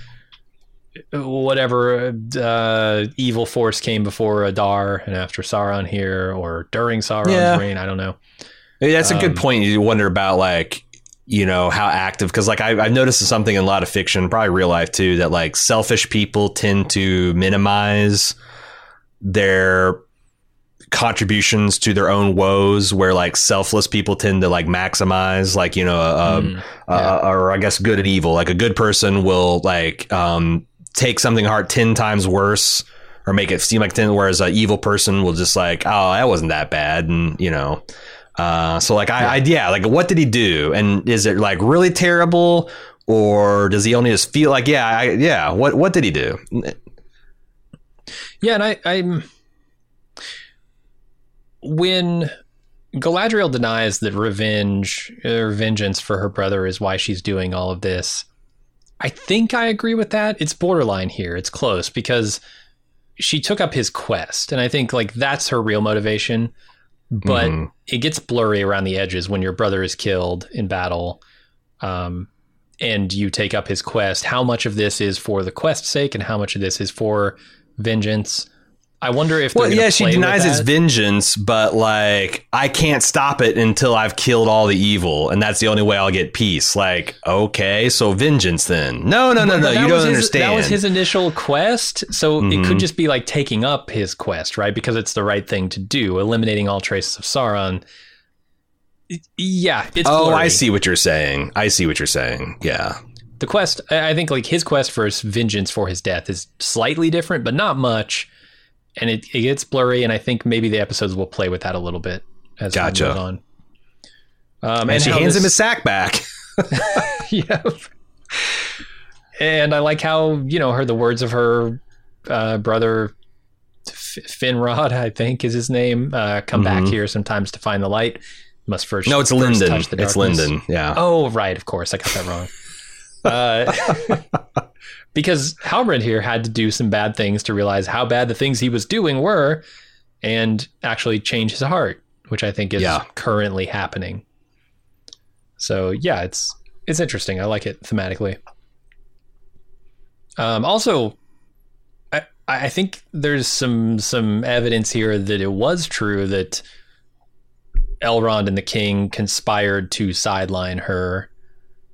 Speaker 1: whatever uh, evil force came before Adar and after Sauron here, or during Sauron's yeah. reign. I don't know.
Speaker 2: That's a good um, point. You wonder about like you know how active because like I, have noticed something in a lot of fiction, probably real life too, that like selfish people tend to minimize their contributions to their own woes where like selfless people tend to like maximize like you know mm, yeah. uh, or i guess good and evil like a good person will like um take something hard 10 times worse or make it seem like 10 whereas an evil person will just like oh that wasn't that bad and you know. Uh, so like I, I yeah like what did he do? And is it like really terrible? Or does he only just feel like yeah I, yeah what what did he do?
Speaker 1: Yeah and I I'm when Galadriel denies that revenge or vengeance for her brother is why she's doing all of this I think I agree with that. It's borderline here. It's close because she took up his quest, and I think like that's her real motivation. But mm-hmm. it gets blurry around the edges when your brother is killed in battle, um, and you take up his quest. How much of this is for the quest's sake, and how much of this is for vengeance? I wonder if well, yeah, she denies
Speaker 2: its vengeance, but like I can't stop it until I've killed all the evil, and that's the only way I'll get peace. Like, okay, so vengeance then? No, no, no, no. You don't
Speaker 1: his,
Speaker 2: understand.
Speaker 1: That was his initial quest, so mm-hmm. it could just be like taking up his quest, right? Because it's the right thing to do, eliminating all traces of Sauron. Yeah, it's.
Speaker 2: Oh,
Speaker 1: blurry.
Speaker 2: I see what you're saying. I see what you're saying. Yeah.
Speaker 1: The quest, I think, like his quest for vengeance for his death is slightly different, but not much and it, it gets blurry, and I think maybe the episodes will play with that a little bit as gotcha. time goes on.
Speaker 2: Um, and, and she hands this, him his sack back.
Speaker 1: yep. And I like how you know her the words of her uh, brother F- Finrod, I think is his name. Uh, come mm-hmm. back here sometimes to find the light. Must first.
Speaker 2: No, it's first Linden. It's Linden. Yeah.
Speaker 1: Oh, right. Of course, I got that wrong. uh, because Halbrand here had to do some bad things to realize how bad the things he was doing were and actually change his heart, which I think is yeah. currently happening. So yeah, it's it's interesting. I like it thematically. Um, also, I I think there's some some evidence here that it was true that Elrond and the King conspired to sideline her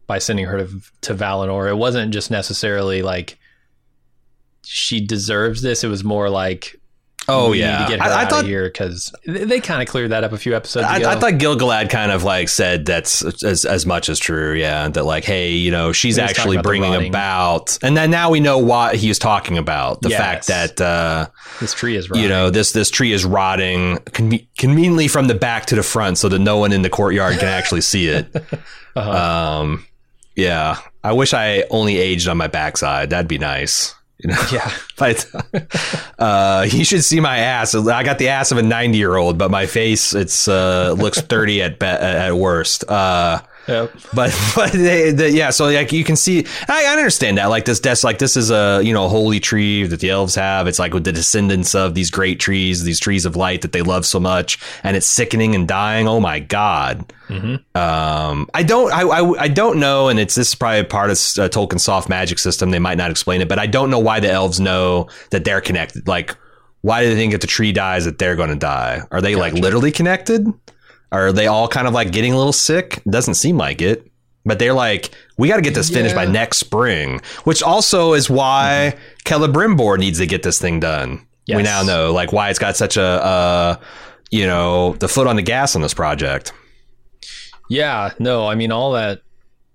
Speaker 1: by sending her to, to Valinor. It wasn't just necessarily like she deserves this. It was more like
Speaker 2: Oh
Speaker 1: we
Speaker 2: yeah,
Speaker 1: need to get her
Speaker 2: I, I
Speaker 1: out
Speaker 2: thought
Speaker 1: of here because they, kind of cleared that up a few episodes ago.
Speaker 2: I, I thought Gil-galad kind of like said that's as as much as true. Yeah, that like, hey, you know, she's
Speaker 1: He was talking
Speaker 2: actually bringing about, and then now we know what he was talking about. The
Speaker 1: Yes.
Speaker 2: fact that uh,
Speaker 1: this tree is right.
Speaker 2: you know this this tree is rotting conve- conveniently from the back to the front, so that no one in the courtyard can actually see it.
Speaker 1: Uh-huh.
Speaker 2: Um, yeah, I wish I only aged on my backside. That'd be nice. You know,
Speaker 1: yeah,
Speaker 2: but uh, you should see my ass. I got the ass of a ninety year old, but my face it's uh, looks thirty at be- at worst. Uh,
Speaker 1: Yep.
Speaker 2: but but they, they, yeah, so like you can see, I, I understand that. Like this, that's like this is a you know holy tree that the elves have. It's like with the descendants of these great trees, these trees of light that they love so much, and it's sickening and dying. Oh my god. Um, I don't, I, I, I don't know, and it's this is probably part of uh, Tolkien's soft magic system. They might not explain it, but I don't know why the elves know that they're connected. Like, why do they think if the tree dies that they're going to die? Are they like literally connected? Are they all kind of like getting a little sick? Doesn't seem like it. But they're like, we got to get this finished by next spring, which also is why Celebrimbor needs to get this thing done. We now know like why it's got such a, uh, you know, the foot on the gas on this project.
Speaker 1: Yeah, no, I mean all that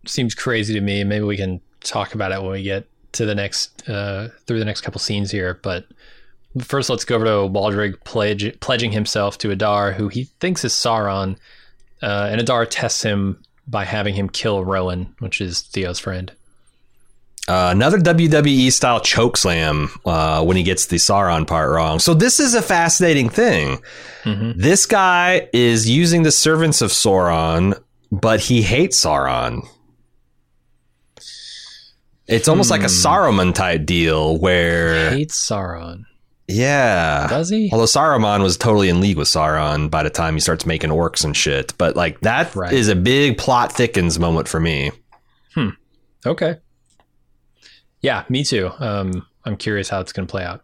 Speaker 1: seems crazy to me. Maybe we can talk about it when we get to the next uh, through the next couple scenes here. But first, let's go over to Waldreg pledge, pledging himself to Adar, who he thinks is Sauron, uh, and Adar tests him by having him kill Rowan, which is Theo's friend.
Speaker 2: Uh, another WWE style choke slam uh, when he gets the Sauron part wrong. So this is a fascinating thing. This guy is using the servants of Sauron, but he hates Sauron. It's almost like a Saruman type deal where,
Speaker 1: Hates Sauron.
Speaker 2: Yeah.
Speaker 1: Does he?
Speaker 2: Although Saruman was totally in league with Sauron by the time he starts making orcs and shit. But like that is
Speaker 1: Right.
Speaker 2: a big plot thickens moment for me. Hmm.
Speaker 1: Okay. Yeah, me too. Um, I'm curious how it's going to play out.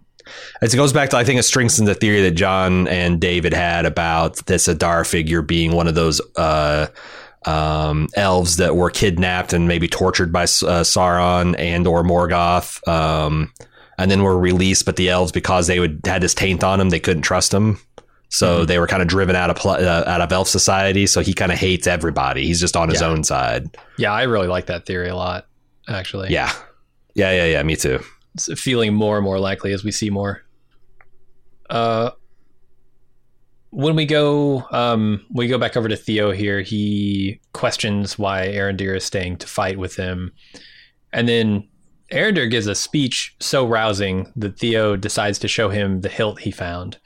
Speaker 2: It goes back to I think it strengthens the theory that John and David had about this Adar figure being one of those uh, um, elves that were kidnapped and maybe tortured by uh, Sauron and or Morgoth, um, and then were released. But the elves, because they would had this taint on them, they couldn't trust them. So they were kind of driven out of pl- uh, out of elf society. So he kind of hates everybody. He's just on his
Speaker 1: Yeah.
Speaker 2: own side.
Speaker 1: Yeah, I really like that theory a lot, actually.
Speaker 2: Yeah, yeah, yeah, yeah. Me too.
Speaker 1: It's feeling more and more likely as we see more. Uh, when we go, um, we go back over to Theo here. He questions why Arondir is staying to fight with him, and then Arondir gives a speech so rousing that Theo decides to show him the hilt he found,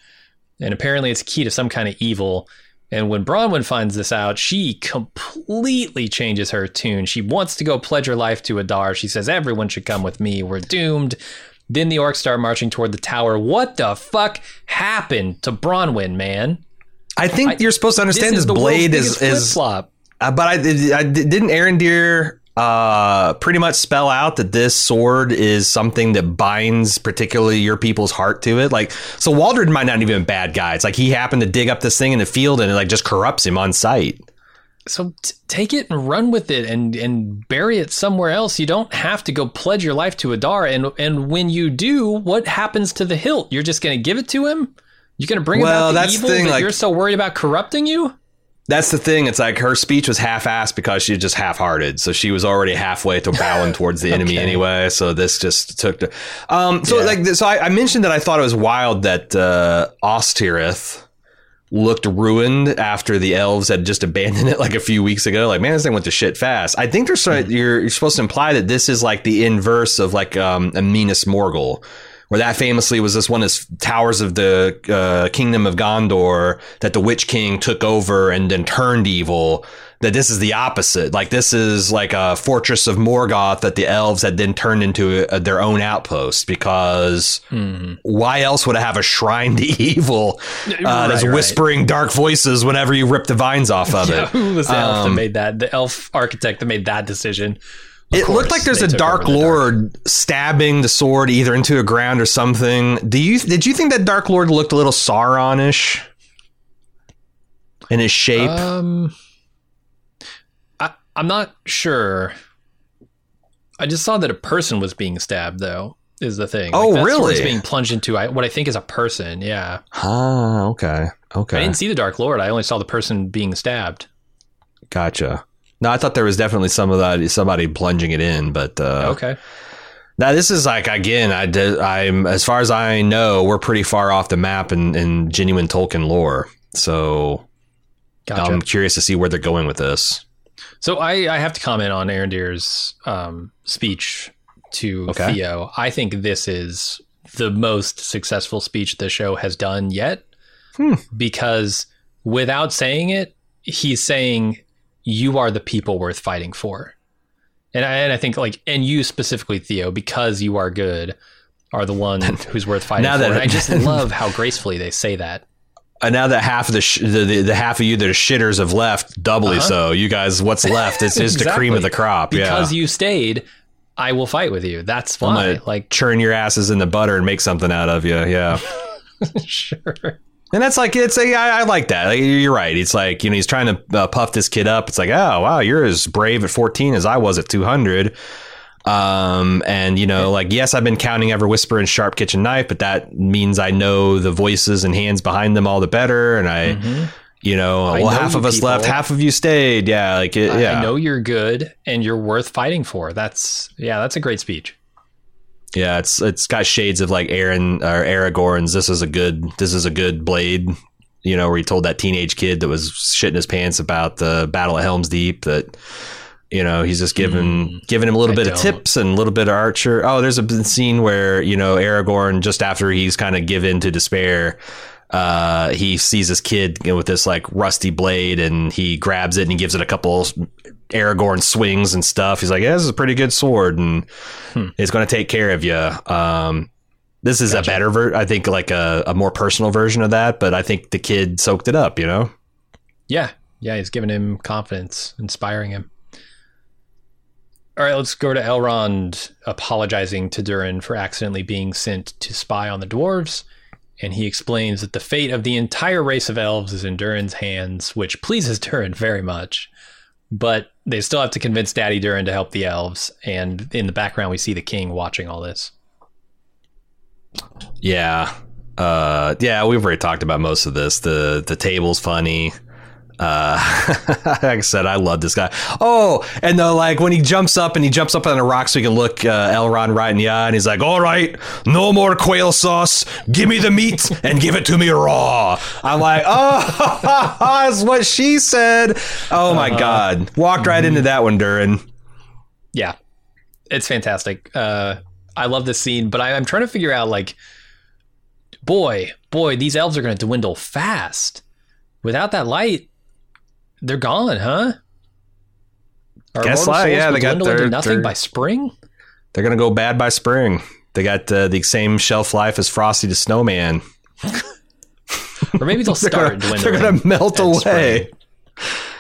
Speaker 1: and apparently it's a key to some kind of evil. And when Bronwyn finds this out, she completely changes her tune. She wants to go pledge her life to Adar. She says, Everyone should come with me. We're doomed. Then the orcs start marching toward the tower. What the fuck happened to Bronwyn, man?
Speaker 2: I think you're supposed to understand this,
Speaker 1: the
Speaker 2: blade is is
Speaker 1: flip-flop.
Speaker 2: Uh, but I, I didn't Aaron Arondir uh, pretty much spell out that this sword is something that binds particularly your people's heart to it. Like, so Waldreg might not even be a bad guy. It's like he happened to dig up this thing in the field and it like just corrupts him on sight.
Speaker 1: So t- take it and run with it and and bury it somewhere else. You don't have to go pledge your life to Adar. And and when you do, what happens to the hilt? You're just going to give it to him? You're going to bring
Speaker 2: Well,
Speaker 1: about the
Speaker 2: that's the
Speaker 1: evil
Speaker 2: thing,
Speaker 1: that
Speaker 2: like-
Speaker 1: you're so worried about corrupting you?
Speaker 2: That's the thing. It's like her speech was half-assed because she was just half-hearted. So she was already halfway to bowing towards the enemy anyway. So this just took the. Um. So
Speaker 1: Yeah.
Speaker 2: like, so I, I mentioned that I thought it was wild that uh, Ostirith looked ruined after the elves had just abandoned it like a few weeks ago. Like, man, this thing went to shit fast. I think there's
Speaker 1: Mm-hmm.
Speaker 2: you're, you're supposed to imply that this is like the inverse of like um, a Minas Morgul, where that famously was this one the towers of the uh, kingdom of Gondor that the Witch King took over and then turned evil. that this is the opposite. Like this is like a fortress of Morgoth that the elves had then turned into a, their own outpost because
Speaker 1: Hmm.
Speaker 2: why else would I have a shrine to evil uh, that's
Speaker 1: Right, right.
Speaker 2: whispering dark voices whenever you rip the vines off of
Speaker 1: Yeah,
Speaker 2: it?
Speaker 1: who was the elf that
Speaker 2: Um,
Speaker 1: made that? The elf architect that made that decision. Of
Speaker 2: It
Speaker 1: course,
Speaker 2: looked like there's a dark
Speaker 1: the
Speaker 2: lord stabbing the sword either into a ground or something. Do you did you think that dark lord looked a little Sauronish in his shape?
Speaker 1: Um, I, I'm not sure. I just saw that a person was being stabbed, though. Is the thing?
Speaker 2: Oh,
Speaker 1: that sword's
Speaker 2: really?
Speaker 1: being plunged into I, what I think is a person. Yeah,
Speaker 2: Ah, okay, okay.
Speaker 1: I didn't see the Dark Lord. I only saw the person being stabbed.
Speaker 2: Gotcha. No, I thought there was definitely some of that, somebody plunging it in, but uh,
Speaker 1: okay.
Speaker 2: Now this is like again, I did, I'm as far as I know, we're pretty far off the map in, in genuine Tolkien lore. So
Speaker 1: Gotcha.
Speaker 2: I'm curious to see where they're going with this.
Speaker 1: So I, I have to comment on Arondir's um, speech to
Speaker 2: Okay.
Speaker 1: Theo. I think this is the most successful speech the show has done yet,
Speaker 2: Hmm.
Speaker 1: because without saying it, he's saying you are the people worth fighting for, and I, and I think like and you specifically Theo because you are good are the one who's worth fighting
Speaker 2: Now
Speaker 1: for.
Speaker 2: that-
Speaker 1: and I just love how gracefully they say that.
Speaker 2: And now that half of the, sh- the, the the half of you that are shitters have left, doubly
Speaker 1: Uh-huh.
Speaker 2: so. You guys, what's left? is just the cream of the
Speaker 1: Exactly.
Speaker 2: crop.
Speaker 1: Because
Speaker 2: yeah.
Speaker 1: you stayed, I will fight with you. That's why. Like
Speaker 2: churn your asses in the butter and make something out of you. Yeah.
Speaker 1: sure.
Speaker 2: And that's like it's a I, I like that. Like, you're right. It's like you know he's trying to uh, puff this kid up. It's like oh wow you're as brave at 14 as I was at 200. Um and you know like yes I've been counting every whisper and sharp kitchen knife, but that means I know the voices and hands behind them all the better. And I
Speaker 1: Mhm.
Speaker 2: you know
Speaker 1: I
Speaker 2: well
Speaker 1: know
Speaker 2: half of us
Speaker 1: people.
Speaker 2: left, half of you stayed. Yeah like it, yeah
Speaker 1: I know you're good and you're worth fighting for. That's yeah, that's a great speech.
Speaker 2: Yeah it's it's got shades of like Aaron or Aragorn's. This is a good this is a good blade. You know, where he told that teenage kid that was shitting his pants about the Battle of Helm's Deep that you know he's just giving hmm. giving him a little.
Speaker 1: I
Speaker 2: bit of
Speaker 1: don't.
Speaker 2: tips and a little bit of Archer. Oh, there's a scene where you know Aragorn just after he's kind of given to despair. Uh, he sees this kid you know, with this like rusty blade and he grabs it and he gives it a couple Aragorn swings and stuff. He's like, yeah, this is a pretty good sword and
Speaker 1: Hmm.
Speaker 2: it's going to take care of you. Um, this is
Speaker 1: Gotcha.
Speaker 2: a better ver- I think like a, a more personal version of that, but I think the kid soaked it up, you know?
Speaker 1: Yeah. Yeah, he's giving him confidence, inspiring him. All right, let's go to Elrond apologizing to Durin for accidentally being sent to spy on the dwarves. And he explains that the fate of the entire race of elves is in Durin's hands, which pleases Durin very much. But they still have to convince Daddy Durin to help the elves. And in the background, we see the king watching all this.
Speaker 2: Yeah. Uh, yeah, we've already talked about most of this. The the table's funny. Uh, like I said, I love this guy. Oh, and the like when he jumps up and he jumps up on a rock so he can look uh, Elrond right in the eye, and he's like, "All right, no more quail sauce. Give me the meat and give it to me raw." I'm like, "Oh, that's what she said." Oh my god, walked right into that one, Durin.
Speaker 1: Yeah, it's fantastic. Uh, I love this scene, but I, I'm trying to figure out like, boy, boy, these elves are going to dwindle fast. Without that light, they're gone, huh? Our
Speaker 2: Guess
Speaker 1: souls
Speaker 2: yeah, they got their-
Speaker 1: nothing
Speaker 2: their-
Speaker 1: by spring.
Speaker 2: They're gonna go bad by spring. They got uh, the same shelf life as Frosty the Snowman.
Speaker 1: Or maybe they'll
Speaker 2: They're
Speaker 1: start
Speaker 2: gonna, they're gonna melt away.
Speaker 1: spring.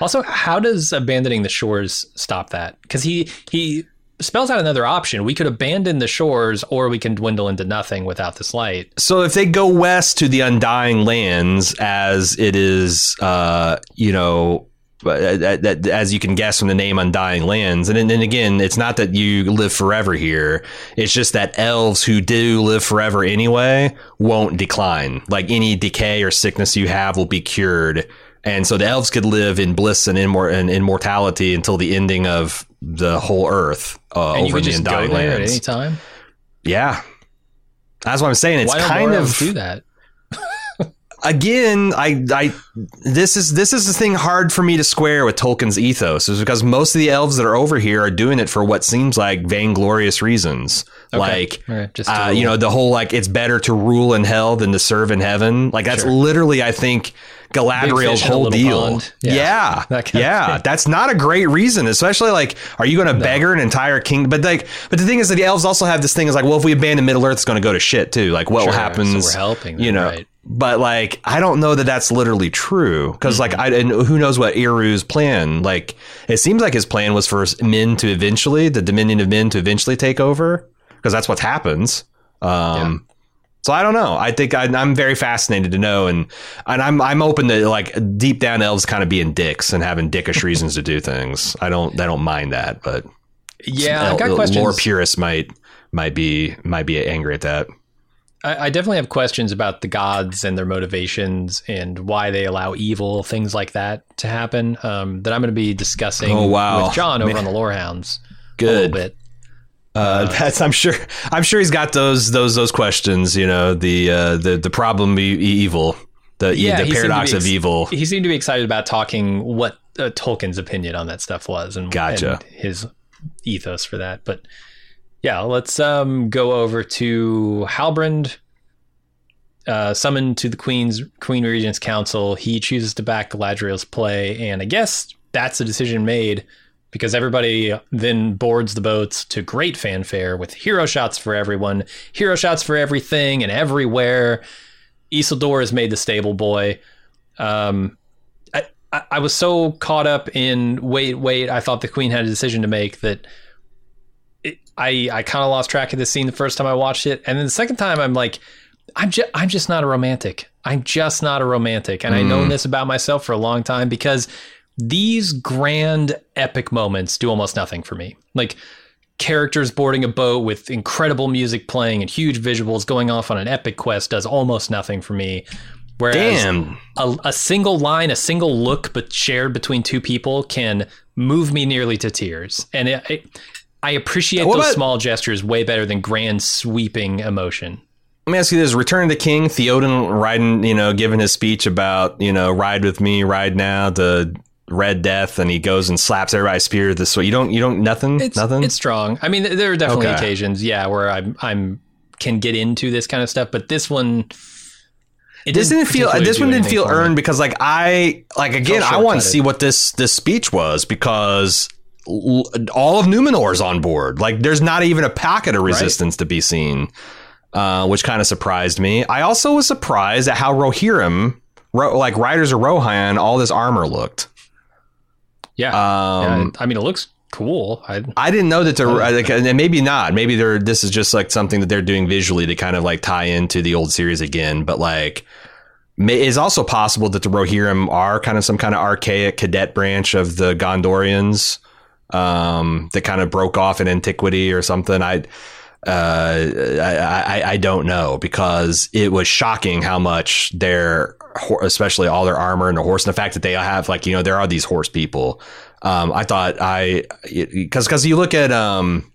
Speaker 1: Also, how does abandoning the shores stop that? Because he he spells out another option. We could abandon the shores, or we can dwindle into nothing without this light.
Speaker 2: So if they go west to the Undying Lands, as it is, uh, you know, uh, that- that- as you can guess from the name Undying Lands, and then again, it's not that you live forever here. It's just that elves who do live forever anyway won't decline. Like any decay or sickness you have will be cured. And so the elves could live in bliss and, immor- and immortality until the ending of the whole earth uh,
Speaker 1: And you
Speaker 2: over the Undying
Speaker 1: there at any time.
Speaker 2: Yeah. That's what I'm saying. It's
Speaker 1: Why don't
Speaker 2: kind of
Speaker 1: do that?
Speaker 2: again, I, I, this is this is the thing hard for me to square with Tolkien's ethos is because most of the elves that are over here are doing it for what seems like vainglorious reasons, like
Speaker 1: Right, just
Speaker 2: uh, you know the whole like it's better to rule in hell than to serve in heaven. Like that's
Speaker 1: Sure.
Speaker 2: literally, I think. Galadriel's
Speaker 1: fish in a
Speaker 2: whole deal. Yeah,
Speaker 1: Yeah.
Speaker 2: yeah,
Speaker 1: That kind of
Speaker 2: that's not a great reason. Especially like, are you going to beggar an entire kingdom? But like, but the thing is that the elves also have this thing is like, well, if we abandon Middle Earth, it's going to go to shit too. Like, what
Speaker 1: Sure,
Speaker 2: happens?
Speaker 1: so we're helping
Speaker 2: you know.
Speaker 1: right.
Speaker 2: But like, I don't know that that's literally true because like,
Speaker 1: Mm-hmm.
Speaker 2: I and who knows what Eru's plan? Like, it seems like his plan was for men to eventually, the Dominion of Men to eventually take over because that's what happens. Um, So I don't know. I think I, I'm very fascinated to know, and and I'm I'm open to like deep down elves kind of being dicks and having dickish reasons to do things. I don't I don't mind that, but
Speaker 1: Yeah, I
Speaker 2: el-
Speaker 1: got questions.
Speaker 2: lore purists might might be might be angry at that.
Speaker 1: I, I definitely have questions about the gods and their motivations and why they allow evil things like that to happen. Um, that I'm going to be discussing
Speaker 2: Oh, wow.
Speaker 1: with John over
Speaker 2: Man.
Speaker 1: on the Lorehounds a
Speaker 2: Good.
Speaker 1: little bit.
Speaker 2: Uh, that's I'm sure I'm sure he's got those those those questions. You know the uh, the the problem e- evil the
Speaker 1: Yeah,
Speaker 2: the
Speaker 1: he seemed to
Speaker 2: paradox
Speaker 1: be
Speaker 2: of evil.
Speaker 1: He seemed to be excited about talking what uh, Tolkien's opinion on that stuff was and,
Speaker 2: Gotcha.
Speaker 1: and his ethos for that. But yeah, let's um, go over to Halbrand. Uh, summoned to the Queen's Queen Regent's Council, he chooses to back Galadriel's play, and I guess that's a decision made because everybody then boards the boats to great fanfare with hero shots for everyone, hero shots for everything and everywhere. Isildur has made the stable boy. Um, I, I, was so caught up in wait, wait. I thought the queen had a decision to make that I I kind of lost track of this scene the first time I watched it, and then the second time I'm like, I'm just I'm just not a romantic. I'm just not a romantic, and I know mm. this about myself for a long time because these grand epic moments do almost nothing for me. Like characters boarding a boat with incredible music playing and huge visuals going off on an epic quest does almost nothing for me. Whereas
Speaker 2: Damn.
Speaker 1: a, a single line, a single look, but shared between two people can move me nearly to tears. And it, it, I appreciate
Speaker 2: What
Speaker 1: those
Speaker 2: about-
Speaker 1: small gestures way better than grand sweeping emotion.
Speaker 2: Let me ask you this: Return of the King, Theoden riding, you know, giving his speech about, you know, ride with me, ride now, the Red Death, and he goes and slaps everybody's spear this way. You don't, you don't, nothing,
Speaker 1: It's
Speaker 2: nothing.
Speaker 1: It's strong. I mean, there are definitely
Speaker 2: Okay.
Speaker 1: occasions, yeah, where I'm I'm can get into this kind of stuff, but this one. It
Speaker 2: this didn't feel. This one didn't feel
Speaker 1: me.
Speaker 2: earned because, like, I, like, again, I want to see what this this speech was because all of Numenor's on board. Like, there's not even a packet of resistance to be seen, uh, which kind of surprised me. I also was surprised at how Rohirrim, Ro- like Riders of Rohan, all this armor looked.
Speaker 1: Yeah.
Speaker 2: Um,
Speaker 1: yeah, I mean, it looks cool. I,
Speaker 2: I didn't know that to like, and maybe not. Maybe they're this is just like something that they're doing visually to kind of like tie into the old series again. But like, it's also possible that the Rohirrim are kind of some kind of archaic cadet branch of the Gondorians um, that kind of broke off in antiquity or something. I. Uh, I, I I don't know because it was shocking how much their, especially all their armor and the horse, and the fact that they have like you know there are these horse people. Um, I thought I because because you look at um,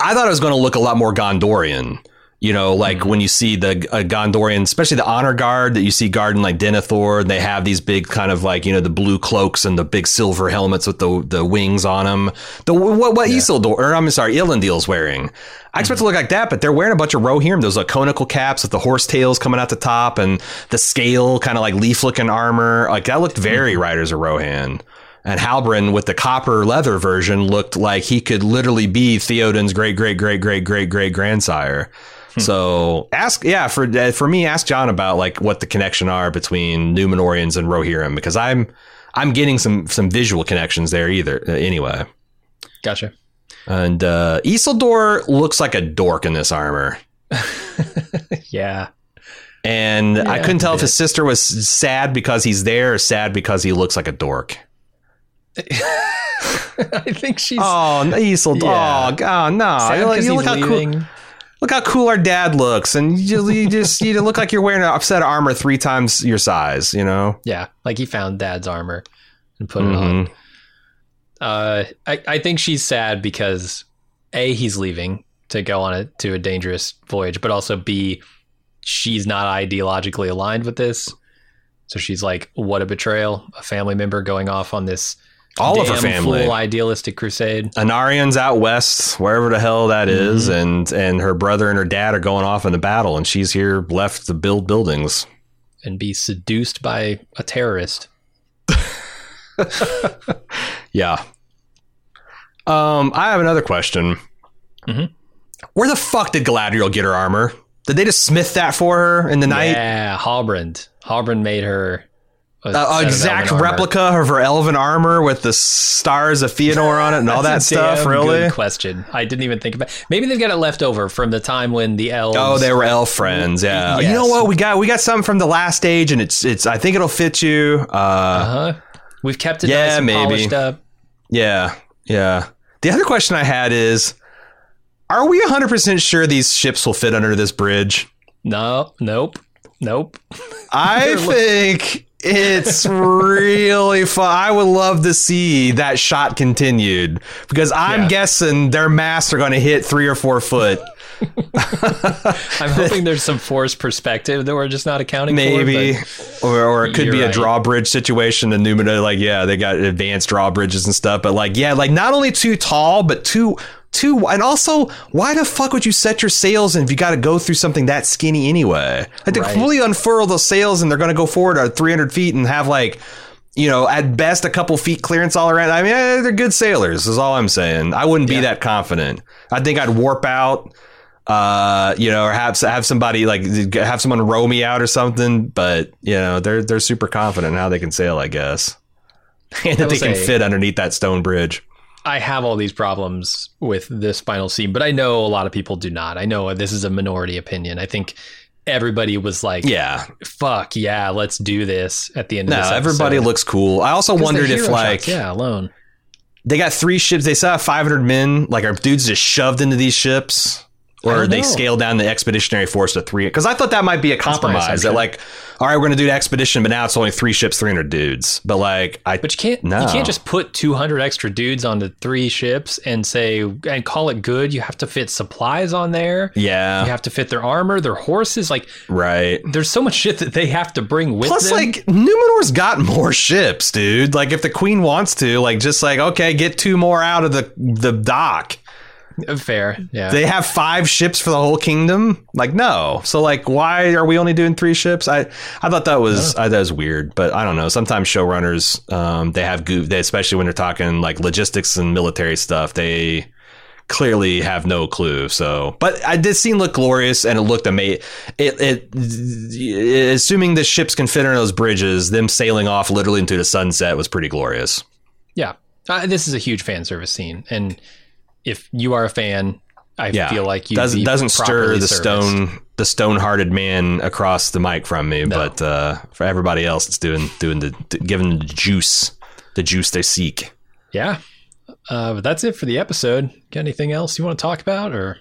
Speaker 2: I thought it was going to look a lot more Gondorian. You know, like when you see the uh, Gondorian, especially the honor guard that you see guarding like Denethor, and they have these big kind of like you know the blue cloaks and the big silver helmets with the the wings on them. The what what Isildur or I'm sorry, Elendil's wearing. I expect it to look like that, but they're wearing a bunch of Rohirrim, those like conical caps with the horse tails coming out the top and the scale kind of like leaf looking armor. Like that looked very Riders of Rohan. And Halbrand with the copper leather version looked like he could literally be Theoden's great great great great great great grandsire. So ask, yeah, for uh, for me, ask John about like what the connection are between Numenorians and Rohirrim because I'm I'm getting some some visual connections there either. Uh, anyway,
Speaker 1: gotcha.
Speaker 2: and uh, Isildur looks like a dork in this armor,
Speaker 1: Yeah.
Speaker 2: and I couldn't tell if his sister was sad because he's there or sad because he looks like a dork.
Speaker 1: I think she's
Speaker 2: Oh, Isildur!
Speaker 1: Yeah.
Speaker 2: Oh, oh, no!
Speaker 1: sad
Speaker 2: You look- you look how cool. Look how cool our dad looks, and you just you just you look like you're wearing an set of armor three times your size. You know.
Speaker 1: Yeah, like he found Dad's armor and put it on.
Speaker 2: Mhm.
Speaker 1: Uh, I I think she's sad because a he's leaving to go on a to a dangerous voyage, but also b she's not ideologically aligned with this. So she's like, "What a betrayal! A family member going off on this
Speaker 2: All of her family.
Speaker 1: fool idealistic crusade."
Speaker 2: Anárion's out west, wherever the hell that is, and and her brother and her dad are going off in the battle, and she's here left to build buildings.
Speaker 1: and be seduced by a terrorist.
Speaker 2: Yeah. Um, I have another question.
Speaker 1: Mhm.
Speaker 2: Where the fuck did Galadriel get her armor? Did they just smith that for her in the night?
Speaker 1: Yeah, Halbrand. Halbrand made her a of
Speaker 2: exact
Speaker 1: armor.
Speaker 2: replica of her elven armor with the stars of Fëanor on it and all that stuff. Really?
Speaker 1: Good question. I didn't even think about. Maybe they've got it left over from the time when the elves.
Speaker 2: Oh, they were elf friends. Yeah.
Speaker 1: Yes.
Speaker 2: You know what? We got we got something from the last age, and it's it's. I think it'll fit you. Uh,
Speaker 1: Uh huh. We've kept it
Speaker 2: Yeah,
Speaker 1: nice and
Speaker 2: maybe.
Speaker 1: polished up.
Speaker 2: yeah, yeah. The other question I had is, are we hundred percent sure these ships will fit under this bridge?
Speaker 1: No, nope, nope.
Speaker 2: I think it's really fun. I would love to see that shot continued because I'm
Speaker 1: Yeah.
Speaker 2: guessing their masts are going to hit three or four foot.
Speaker 1: I'm hoping there's some forced perspective that we're just not accounting
Speaker 2: Maybe,
Speaker 1: for.
Speaker 2: or, or it could be a drawbridge situation. The Numina, like, yeah, they got advanced drawbridges and stuff, but like, yeah, like not only too tall, but too, and also, why the fuck would you set your sails if you got to go through something that skinny anyway? Like, to
Speaker 1: Right.
Speaker 2: completely unfurl those sails and they're going to go forward at 300 feet and have like, you know, at best a couple feet clearance all around. I mean, eh, they're good sailors, is all I'm saying. I wouldn't be
Speaker 1: Yeah.
Speaker 2: that confident. I think I'd warp out uh, you know, or have have somebody like have someone row me out or something. But you know, they're they're super confident in how they can sail, I guess, and that they can fit underneath that stone bridge.
Speaker 1: I have all these problems with this final scene, but I know a lot of people do not. I know this is a minority opinion. I think everybody was like,
Speaker 2: Yeah,
Speaker 1: fuck yeah, let's do this at the end of
Speaker 2: no, everybody looks cool. I also wondered if like
Speaker 1: shots, yeah, alone.
Speaker 2: they got three ships. They saw 500 men. Like, are dudes just shoved into these ships? Or they
Speaker 1: know.
Speaker 2: scale down the expeditionary force to three? Because I thought that might be a compromise. That like, all right, we're going to do the expedition, but now it's only three ships, 300 dudes. But like, I
Speaker 1: But you can't
Speaker 2: No.
Speaker 1: you can't just put 200 extra dudes onto three ships and say and call it good. You have to fit supplies on there.
Speaker 2: yeah,
Speaker 1: You have to fit their armor, their horses. Like
Speaker 2: right.
Speaker 1: there's so much shit that they have to bring with
Speaker 2: Plus,
Speaker 1: them.
Speaker 2: like Numenor's got more ships, dude. Like, if the queen wants to, like, just like okay, get two more out of the the dock.
Speaker 1: Fair, yeah.
Speaker 2: They have five ships for the whole kingdom. Like, no. So, like, why are we only doing three ships? I I thought that was I, that was weird, but I don't know. Sometimes showrunners, um, they have goof, they, especially when they're talking like logistics and military stuff. They clearly have no clue. So, but I did scene look glorious and it looked amazing. It, it, assuming the ships can fit on those bridges, them sailing off literally into the sunset was pretty glorious.
Speaker 1: Yeah, uh, this is a huge fan service scene, and if you are a fan, I
Speaker 2: Yeah,
Speaker 1: feel like you
Speaker 2: doesn't doesn't stir the stone the stone hearted man across the mic from me, but uh, for everybody else, it's doing doing the giving the juice the juice they seek.
Speaker 1: Yeah, uh, but that's it for the episode. Got anything else you want to talk about, or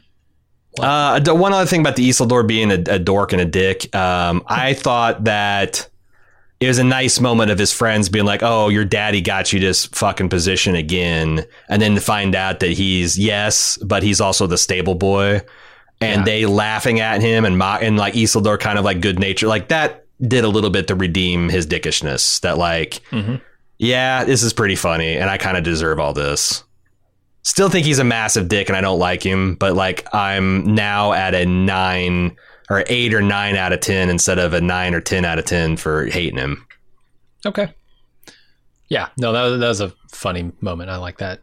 Speaker 2: Uh, one other thing about the Isildur being a, a dork and a dick, um, I thought that it was a nice moment of his friends being like, "Oh, your daddy got you this fucking position again," and then to find out that he's yes, but he's also the stable boy, and
Speaker 1: Yeah.
Speaker 2: they laughing at him and mock and like Isildur kind of like good nature, like that did a little bit to redeem his dickishness. That like,
Speaker 1: Mhm.
Speaker 2: yeah, this is pretty funny, and I kind of deserve all this. Still think he's a massive dick and I don't like him, but like I'm now at a nine or eight or nine out of 10 instead of a nine or 10 out of 10 for hating him.
Speaker 1: okay? Yeah, no, that was, that was a funny moment. I like that.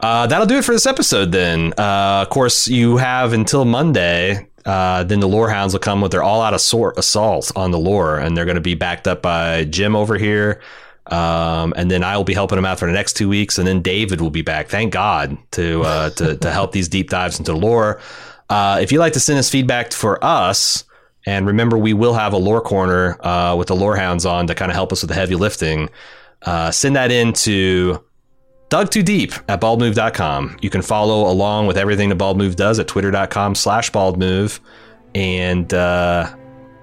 Speaker 2: Uh, that'll do it for this episode then. Uh, of course, you have until Monday. Uh, then the Lorehounds will come with their all out assort- assault on the lore, and they're going to be backed up by Jim over here. Um, and then I will be helping him out for the next two weeks, and then David will be back. Thank God to uh, to, to help these deep dives into the lore. Uh, if you'd like to send us feedback for us, and remember, we will have a lore corner uh, with the Lorehounds on to kind of help us with the heavy lifting. Uh, send that in to Dug Too Deep at baldmove.com. You can follow along with everything the Bald Move does at twitter.com slash baldmove. And uh,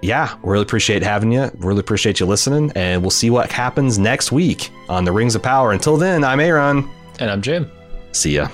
Speaker 2: yeah, we really appreciate having you. Really appreciate you listening. And we'll see what happens next week on the Rings of Power. Until then, I'm Aaron.
Speaker 1: And I'm Jim.
Speaker 2: See ya.